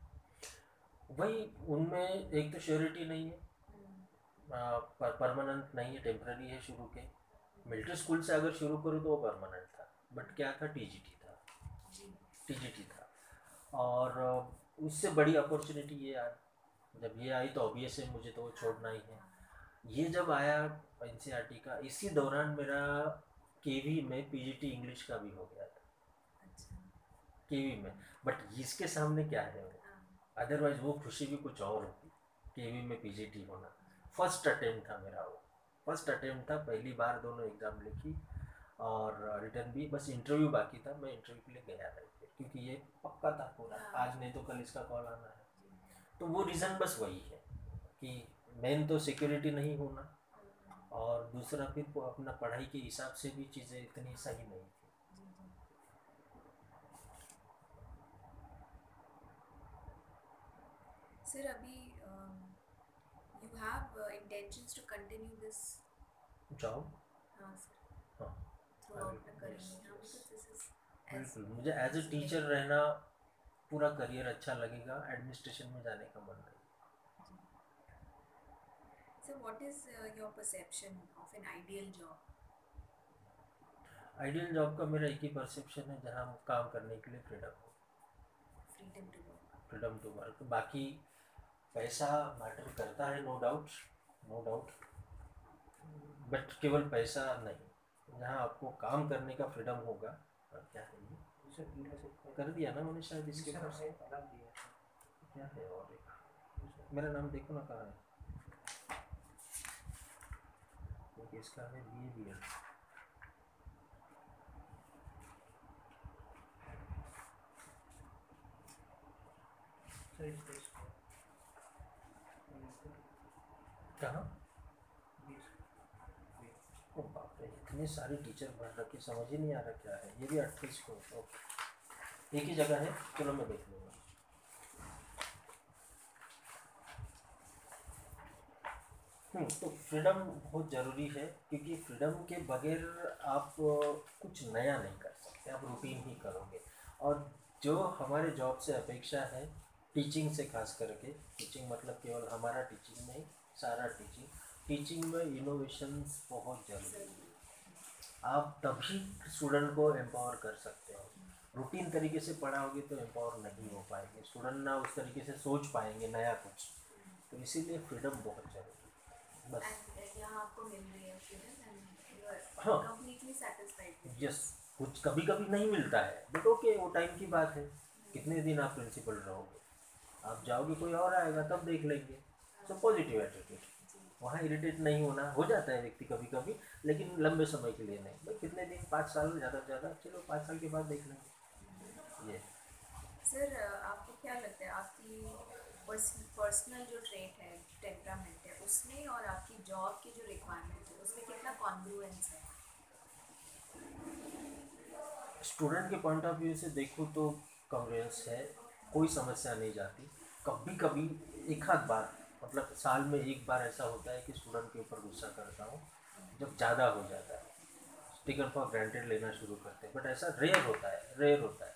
वही उनमें एक तो श्योरिटी नहीं है। हम्म, परमानेंट नहीं है टेम्पररी है शुरू के। मिलिट्री स्कूल से अगर शुरू करूँ तो वो परमानेंट था। बट क्या था? टीजीटी था। जी। टीजीटी था। और उससे बड़ी अपॉर्चुनिटी ये आई जब ये आई तो ऑब्वियस है मुझे तो वो छोड़ना ही है। ये जब आया एन का इसी दौरान मेरा केवी में पीजीटी इंग्लिश का भी हो गया था। अच्छा। केवी में। बट इसके सामने क्या है? वो हाँ, अदरवाइज़ वो खुशी भी कुछ और होती। केवी में पीजीटी होना। फ़र्स्ट अटेम्प्ट था मेरा वो। फ़र्स्ट अटेम्प्ट था पहली बार दोनों एग्ज़ाम लिखी और रिटर्न भी। बस इंटरव्यू बाकी था। मैं इंटरव्यू के लिए गया नहीं क्योंकि ये पक्का था पूरा। हाँ। आज नहीं तो कल इसका कॉल आना है। तो वो रीज़न बस वही है कि मेन तो सिक्योरिटी नहीं होना। और दूसरा फिर वो अपना पढ़ाई के हिसाब से भी चीज़ें इतनी सही नहीं थी। सर अभी you have intentions to continue this job हाँ सर हाँ। थ्रू आउट द करियर हाँ बिल्कुल मुझे एज ए टीचर रहना पूरा करियर अच्छा लगेगा एडमिनिस्ट्रेशन में जाने का मन नहीं। So, what is uh, your perception of an ideal job? Ideal job का मेरा एक ही परसेप्शन है जहाँ हम काम करने के लिए फ्रीडम हो। Freedom to work. Freedom to work बाकी पैसा मैटर करता है no doubt no doubt but केवल पैसा नहीं जहाँ आपको काम करने का फ्रीडम होगा और क्या है ये? से कर दिया ना मैंने शायद इसके। क्या है और मेरा नाम देखो ना कहाँ है। क्योंकि इसका है सर, इस पे इसको। कहाँ? इतने सारे टीचर भर रखे समझ ही नहीं आ रहा क्या है। ये भी अट्ठाईस को ओके। एक ही जगह है चलो मैं देख लूँगा। तो फ्रीडम बहुत ज़रूरी है, क्योंकि फ्रीडम के बगैर आप कुछ नया नहीं कर सकते, आप रूटीन ही करोगे। और जो हमारे जॉब से अपेक्षा है टीचिंग से खास करके टीचिंग मतलब केवल हमारा टीचिंग नहीं, सारा टीचिंग टीचिंग में इनोवेशंस बहुत ज़रूरी है। आप तभी स्टूडेंट को एम्पावर कर सकते हो। रूटीन तरीके से पढ़ाओगे तो एम्पावर नहीं हो पाएँगे। स्टूडेंट ना उस तरीके से सोच पाएँगे, नया कुछ। तो इसीलिए फ्रीडम बहुत ज़रूरी बस। यहाँ आपको मिल रही है हाँ। कंप्लीटली सेटिस्फाइड यस कुछ कभी कभी नहीं मिलता है। बट ओके वो टाइम की बात है। कितने दिन आप प्रिंसिपल रहोगे? आप जाओगे कोई और आएगा तब देख लेंगे। सो पॉजिटिव एटीट्यूड वहाँ इरिटेट नहीं होना। हो जाता है व्यक्ति कभी कभी लेकिन लंबे समय के लिए नहीं। भाई कितने दिन? पाँच साल ज़्यादा से ज़्यादा। चलो पाँच साल के बाद देख लेंगे। ये सर आपको क्या लगता है? आपकी पर्सनल जो ट्रेट है टेम्परामेंट उसमें और आपकी जॉब की जो रिक्वायरमेंट है, उसमें कितना कॉन्ग्रुएंस है? स्टूडेंट के पॉइंट ऑफ़ व्यू से देखो तो कॉन्ग्रेंस है, कोई समस्या नहीं जाती। कभी कभी एक आध बार मतलब साल में एक बार ऐसा होता है कि स्टूडेंट के ऊपर गुस्सा करता हूँ, जब ज़्यादा हो जाता है। टेकन फॉर ग्रांटेड लेना शुरू करते हैं बट ऐसा रेयर होता है रेयर होता है।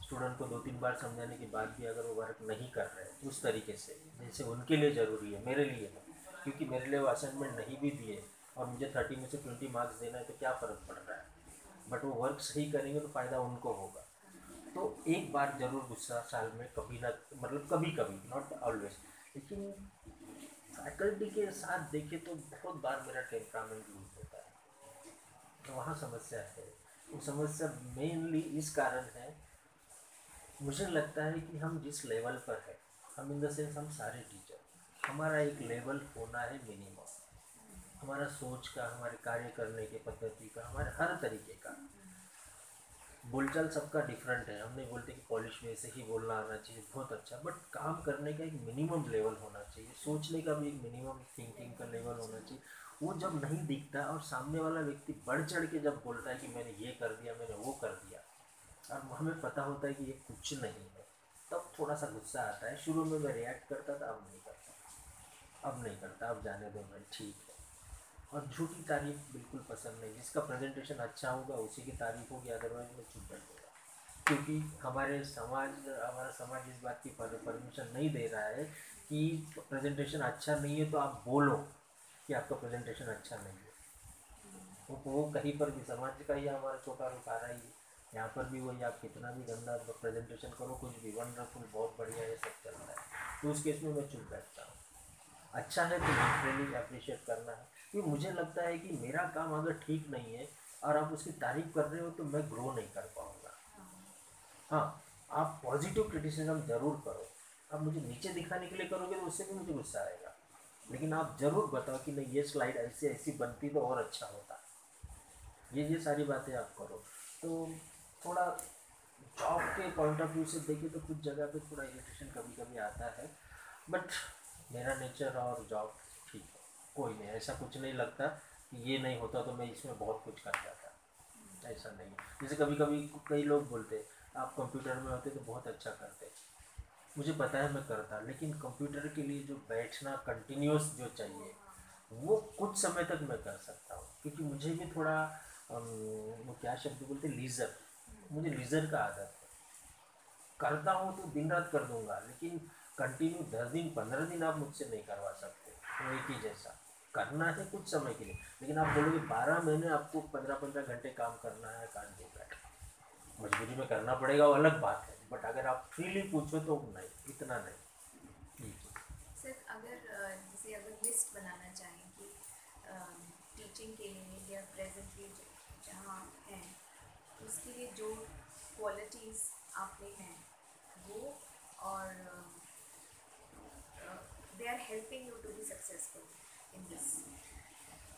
स्टूडेंट को दो तीन बार समझाने के बाद भी अगर वो वर्क नहीं कर रहे उस तरीके से, जैसे उनके लिए ज़रूरी है, मेरे लिए नहीं क्योंकि मेरे लिए वो असाइनमेंट नहीं भी दिए और मुझे थर्टी में से ट्वेंटी मार्क्स देना है तो क्या फ़र्क पड़ रहा है? बट वो वर्क सही करेंगे तो फ़ायदा उनको होगा। तो एक बार ज़रूर गुस्सा साल में, कभी ना मतलब कभी कभी नॉट ऑलवेज लेकिन फैकल्टी के साथ देखे तो बहुत बार मेरा टेम्परामेंट लूज होता है। तो वहाँ समस्या है। वो समस्या मेनली इस कारण है, मुझे लगता है कि हम जिस लेवल पर है, हम इन द सेंस हम सारे टीचर हमारा एक लेवल होना है मिनिमम हमारा सोच का, हमारे कार्य करने के पद्धति का, हमारे हर तरीके का। बोलचाल सबका डिफरेंट है। हम नहीं बोलते कि पॉलिश में ऐसे ही बोलना आना चाहिए, बहुत अच्छा। बट काम करने का एक मिनिमम लेवल होना चाहिए। सोचने का भी एक मिनिमम थिंकिंग का लेवल होना चाहिए। वो जब नहीं दिखता और सामने वाला व्यक्ति बढ़ चढ़ के जब बोलता है कि मैंने ये कर दिया, मैंने वो कर दिया, और हमें पता होता है कि ये कुछ नहीं है, तब थोड़ा सा गुस्सा आता है। शुरू में मैं रिएक्ट करता था, अब नहीं। अब नहीं करता, अब जाने दो भाई, ठीक है। और झूठी तारीफ़ बिल्कुल पसंद नहीं, जिसका प्रेजेंटेशन अच्छा होगा, उसी की तारीफ़ होगी अदरवाइज़ मैं चुप बैठूँगा क्योंकि हमारे समाज, हमारा समाज इस बात की परमिशन नहीं दे रहा है कि प्रेजेंटेशन अच्छा नहीं है तो आप बोलो कि आपका प्रेजेंटेशन अच्छा नहीं है। वो वो कहीं पर भी, समाज का ही हमारा छोटा रूप आ रहा ही है। यहाँ पर भी वही, आप कितना भी गंदा प्रेजेंटेशन करो, कुछ भी वंडरफुल बहुत बढ़िया, ये सब चल रहा है। तो उस केस में मैं चुप बैठता हूँ अच्छा है तो लिटरली अप्रिशिएट करना है। क्योंकि मुझे लगता है कि मेरा काम अगर ठीक नहीं है और आप उसकी तारीफ़ कर रहे हो तो मैं ग्रो नहीं कर पाऊँगा। हाँ आप पॉजिटिव क्रिटिसिज्म ज़रूर करो। आप मुझे नीचे दिखाने के लिए करोगे तो उससे भी मुझे गुस्सा आएगा। लेकिन आप ज़रूर बताओ कि नहीं, ये स्लाइड ऐसी ऐसी बनती तो और अच्छा होता। ये ये सारी बातें आप करो। तो थोड़ा जॉब के पॉइंट ऑफ़ व्यू से देखें तो कुछ जगह पे थोड़ा इरिटेशन कभी कभी आता है। बट मेरा नेचर और जॉब ठीक है। कोई नहीं, ऐसा कुछ नहीं लगता कि ये नहीं होता तो मैं इसमें बहुत कुछ कर जाता। ऐसा नहीं जैसे कभी कभी कई लोग बोलते आप कंप्यूटर में होते तो बहुत अच्छा करते। मुझे पता है मैं करता, लेकिन कंप्यूटर के लिए जो बैठना कंटिन्यूस जो चाहिए, वो कुछ समय तक मैं कर सकता हूँ। क्योंकि मुझे भी थोड़ा वो क्या शब्द बोलते लीजर मुझे लीजर का आदत है। करता हूँ तो दिन रात कर दूँगा, लेकिन कंटिन्यू दस दिन, पंद्रह दिन आप मुझसे नहीं करवा सकते तो एक ही जैसा। करना है कुछ समय के लिए, लेकिन आप बोलोगे बारह महीने आपको पंद्रह पंद्रह घंटे काम करना है कान दो बैठ मजबूरी में करना पड़ेगा, वो अलग बात है बट अगर आप फ्रीली पूछो तो नहीं, इतना नहीं। सर, अगर जैसे अगर लिस्ट बनाना चाहें कि टीचिंग के लिए या प्रेजेंटली जहाँ हैं, उसके लिए जो क्वालिटीज़ आप हैं, वो और they are helping you to be successful in this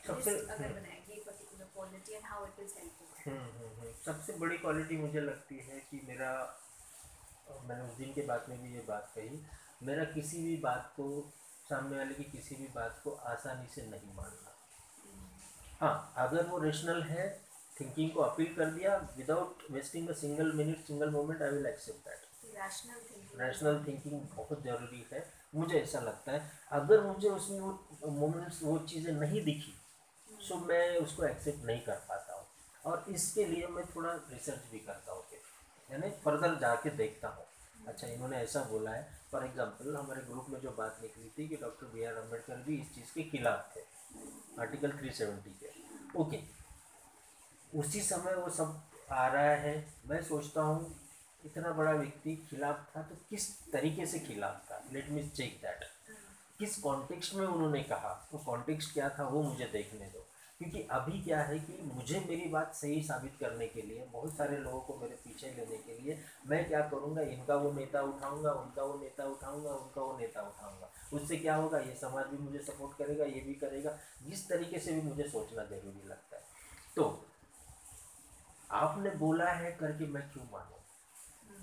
सबसे अगर बनाए particular quality and how it is helping hmm, hmm, hmm. सबसे बड़ी क्वालिटी मुझे लगती है कि मेरा मैंने उस दिन के बाद में भी ये बात कही मेरा किसी भी बात को सामने वाले की किसी भी बात को आसानी से नहीं मानना। हाँ अगर वो रेशनल है थिंकिंग को अपील कर दिया without wasting a single minute single moment I will accept that rational thinking बहुत ज़रूरी है। मुझे ऐसा लगता है। अगर मुझे उसमें वो मोमेंट्स वो चीज़ें नहीं दिखी सो मैं उसको एक्सेप्ट नहीं कर पाता हूँ। और इसके लिए मैं थोड़ा रिसर्च भी करता हूँ यानी फर्दर जाके देखता हूँ। अच्छा इन्होंने ऐसा बोला है। फॉर एग्जांपल हमारे ग्रुप में जो बात निकली थी कि डॉक्टर बी आर अंबेडकर भी इस चीज़ के खिलाफ थे आर्टिकल 370 के। ओके उसी समय वो सब आ रहा है। मैं सोचता हूँ इतना बड़ा व्यक्ति खिलाफ था तो किस तरीके से खिलाफ था? लेट मी चेक दैट किस कॉन्टेक्स्ट में उन्होंने कहा? वो कॉन्टेक्स्ट क्या था वो मुझे देखने दो। क्योंकि अभी क्या है कि मुझे मेरी बात सही साबित करने के लिए, बहुत सारे लोगों को मेरे पीछे लेने के लिए मैं क्या करूँगा? इनका वो नेता उठाऊँगा, उनका वो नेता उठाऊँगा, उनका वो नेता उठाऊँगा। उससे क्या होगा? ये समाज भी मुझे सपोर्ट करेगा, ये भी करेगा। जिस तरीके से भी मुझे सोचना ज़रूरी लगता है। तो आपने बोला है करके मैं क्यों मानूँ?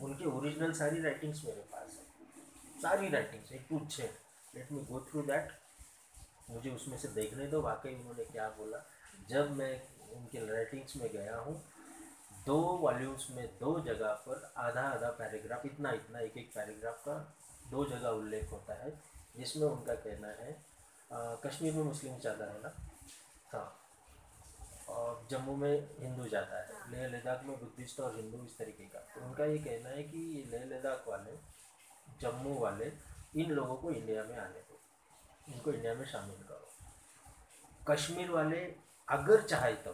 उनके ओरिजिनल सारी राइटिंग्स मेरे पास है। सारी राइटिंग्स एक टू छः let me go through that मुझे उसमें से देखने दो वाकई उन्होंने क्या बोला। जब मैं उनके राइटिंग्स में गया हूँ दो वॉल्यूम्स में दो जगह पर आधा आधा पैराग्राफ इतना इतना एक एक पैराग्राफ का दो जगह उल्लेख होता है जिसमें उनका कहना है आ, कश्मीर में मुस्लिम ज़्यादा है ना? हाँ। और जम्मू में हिंदू ज़्यादा है लेह लद्दाख में बुद्धिस्ट और हिंदू इस तरीके का। तो उनका ये कहना है कि ये लेह लद्दाख वाले जम्मू वाले इन लोगों को इंडिया में आने दो। इनको इंडिया में शामिल करो। कश्मीर वाले अगर चाहे तो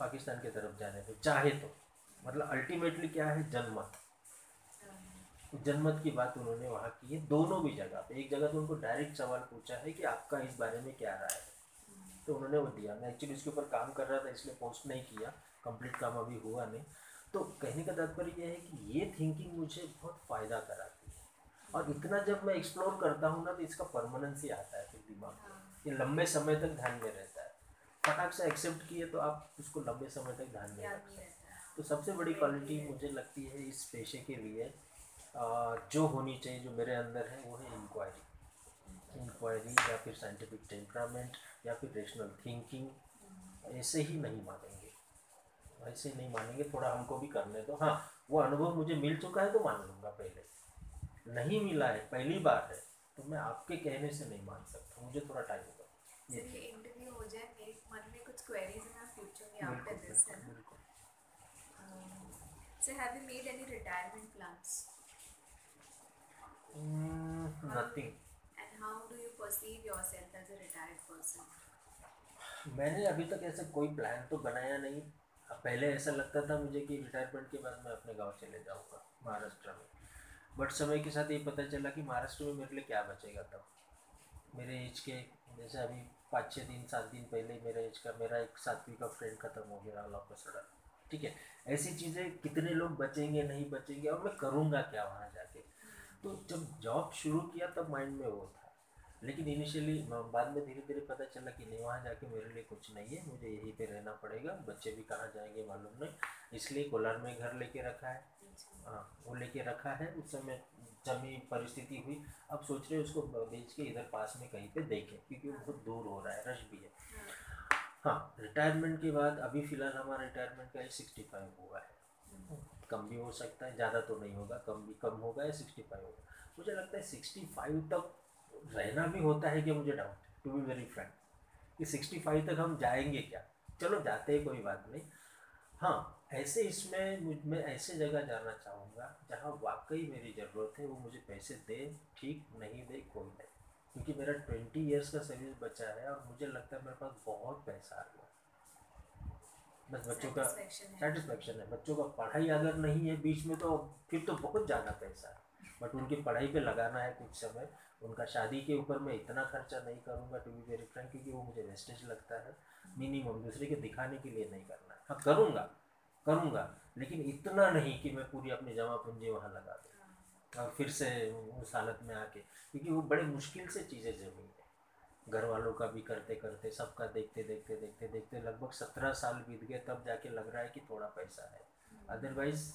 पाकिस्तान की तरफ़ जाने दो चाहे तो। मतलब अल्टीमेटली क्या है? जनमत। जनमत की बात उन्होंने वहाँ की है। दोनों भी जगह पे। एक जगह तो उनको डायरेक्ट सवाल पूछा है कि आपका इस बारे में क्या राय है? तो उन्होंने वो दिया। मैं एक्चुअली उसके ऊपर काम कर रहा था इसलिए पोस्ट नहीं किया। कंप्लीट काम अभी हुआ नहीं। तो कहने का तात्पर्य यह है कि ये थिंकिंग मुझे बहुत फ़ायदा कराती है। और इतना जब मैं एक्सप्लोर करता हूँ ना तो इसका परमानेंस ही आता है फिर दिमाग में। ये लंबे समय तक ध्यान में रहता है। फटाक से एक्सेप्ट किए तो आप उसको लंबे समय तक ध्यान में रखते हैं। तो सबसे बड़ी क्वालिटी मुझे लगती है इस पेशे के लिए जो होनी चाहिए जो मेरे अंदर है वो है इंक्वायरी इंक्वायरी या फिर साइंटिफिक टेम्परामेंट या फिर रेशनल थिंकिंग ऐसे ही नहीं मानेंगे। ऐसे नहीं मानेंगे थोड़ा हमको भी करने दो। हाँ वो अनुभव मुझे मिल चुका है तो मान लूँगा पहले। नहीं मिला है पहली बार है तो मैं आपके कहने से नहीं मान सकता। मुझे थोड़ा टाइम होगा इंटरव्यू हो जाए मेरे मन में कुछ क्वेरीज हैं फ्यूचर में आफ्टर दिस है। So have you made any retirement plans? Mm, nothing. Perceive yourself as a retired person? मैंने अभी तक ऐसा कोई प्लान तो बनाया नहीं। पहले ऐसा लगता था मुझे कि रिटायरमेंट के बाद मैं अपने गाँव चले जाऊँगा, महाराष्ट्र में। बट समय के साथ ये पता चला कि महाराष्ट्र में मेरे लिए क्या बचेगा तब। मेरे एज के, जैसे अभी पाँच छः दिन, सात दिन पहले मेरे एज का, मेरा एक सातवीं का फ्रेंड ख़त्म हो गया ऑल ऑफ़ ठीक है? ऐसी चीज़ें कितने लोग बचेंगे, नहीं बचेंगे, और मैं करूँगा क्या वहाँ जाके? तो जब जॉब शुरू किया तब माइंड में वो था। लेकिन इनिशियली बाद में धीरे धीरे पता चला कि नहीं वहाँ जाके मेरे लिए कुछ नहीं है मुझे यहीं पे रहना पड़ेगा बच्चे भी कहाँ जाएँगे मालूम नहीं इसलिए कोलार में घर लेके रखा है। हाँ वो लेके रखा है उस समय जमी परिस्थिति हुई अब सोच रहे उसको बेच के इधर पास में कहीं पे देखें क्योंकि वो बहुत दूर हो रहा है रश भी है। हाँ। रिटायरमेंट के बाद अभी फ़िलहाल हमारा रिटायरमेंट का एज सिक्सटी फाइव हुआ है। कम भी हो सकता है ज़्यादा तो नहीं होगा कम भी कम होगा या सिक्सटी फाइव होगा। मुझे लगता है सिक्सटी फाइव तक रहना भी होता है कि मुझे doubt to be very frank कि सिक्सटी फाइव तक हम जाएँगे क्या? चलो जाते हैं कोई बात नहीं। हाँ ऐसे इसमें मुझ मैं ऐसे जगह जाना चाहूँगा जहाँ वाकई मेरी ज़रूरत है वो मुझे पैसे दे ठीक नहीं दे कोई नहीं। क्योंकि मेरा ट्वेंटी इयर्स का सर्विस बचा है और मुझे लगता है मेरे पास बहुत पैसा आ गया बस बच्चों का सेटिस्फेक्शन है। बच्चों का पढ़ाई अगर नहीं है बीच में तो फिर तो बहुत ज़्यादा पैसा है। बट उनकी पढ़ाई पे लगाना है कुछ समय उनका शादी के ऊपर मैं इतना खर्चा नहीं करूँगा टू बी वेरी फ्रेंक क्योंकि वो मुझे वेस्टेज लगता है। मिनिमम दूसरे के दिखाने के लिए नहीं करना है। हाँ करूँगा करूँगा लेकिन इतना नहीं कि मैं पूरी अपनी जमा पूंजी वहाँ लगा दूँ। और फिर से उस हालत में आके क्योंकि वो बड़े मुश्किल से चीज़ें जमी है। घर वालों का भी करते करते सबका देखते देखते देखते देखते लगभग सत्रह साल बीत गए तब जाके लग रहा है कि थोड़ा पैसा है। अदरवाइज़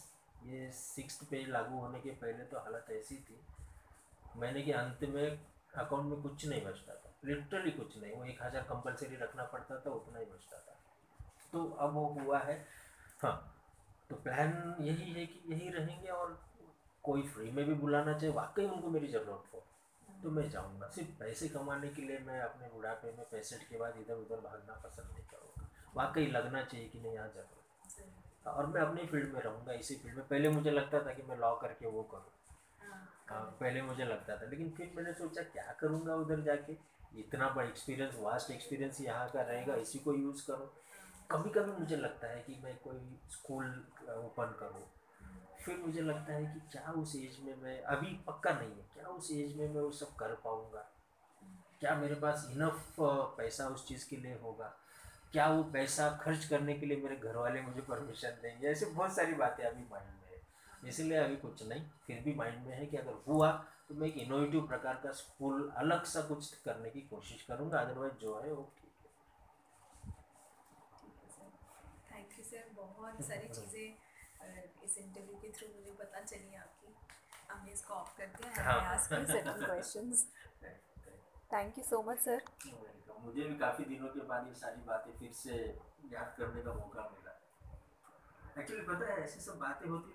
ये सिक्स पे लागू होने के पहले तो हालत ऐसी थी महीने के अंत में अकाउंट में कुछ नहीं बचता था। लिटरली कुछ नहीं। वो एक हज़ार कंपलसरी रखना पड़ता था उतना ही बचता था। तो अब वो हुआ है। हाँ तो प्लान यही है कि यही रहेंगे और कोई फ्री में भी बुलाना चाहिए। वाकई उनको मेरी ज़रूरत हो तो मैं जाऊँगा। सिर्फ़ पैसे कमाने के लिए मैं अपने बुढ़ापे में पैंसठ के बाद इधर उधर भागना पसंद नहीं करूँगा। वाकई लगना चाहिए कि नहीं यहाँ ज़रूर। ज़रूर और मैं अपनी फ़ील्ड में रहूँगा इसी फ़ील्ड में। पहले मुझे लगता था कि मैं लॉ करके वो करूँ। पहले मुझे लगता था, लेकिन फिर मैंने सोचा, क्या करूँगा उधर जाके? इतना बड़ा एक्सपीरियंस वास्ट एक्सपीरियंस यहाँ का रहेगा, इसी को यूज़ करूँ। कभी कभी मुझे लगता है कि मैं कोई स्कूल ओपन करूँ। फिर मुझे लगता है कि क्या उस एज में मैं, अभी पक्का नहीं है, क्या उस एज में मैं वो सब कर पाऊँगा? क्या मेरे पास इनफ पैसा उस चीज़ के लिए होगा? क्या वो पैसा खर्च करने के लिए मेरे घर वाले मुझे परमिशन देंगे? ऐसे बहुत सारी बातें अभी माइंड इसलिए अभी कुछ नहीं फिर भी माइंड में है कि अगर हुआ तो मैं एक इनोवेटिव प्रकार का स्कूल अलग सा कुछ करने की कोशिश करूँगा अदरवाइज़ जो है वो ठीक है थैंक यू सर बहुत सारी चीज़ें इस इंटरव्यू के थ्रू मुझे पता चली आपकी। हमने इसको ऑफ़ कर दिया हाँ। Thank you so much sir मुझे भी काफ़ी दिनों के बाद ये सारी बातें फिर से याद करने का मौका मिला। एक्चुअली पता है ऐसी सब बातें होती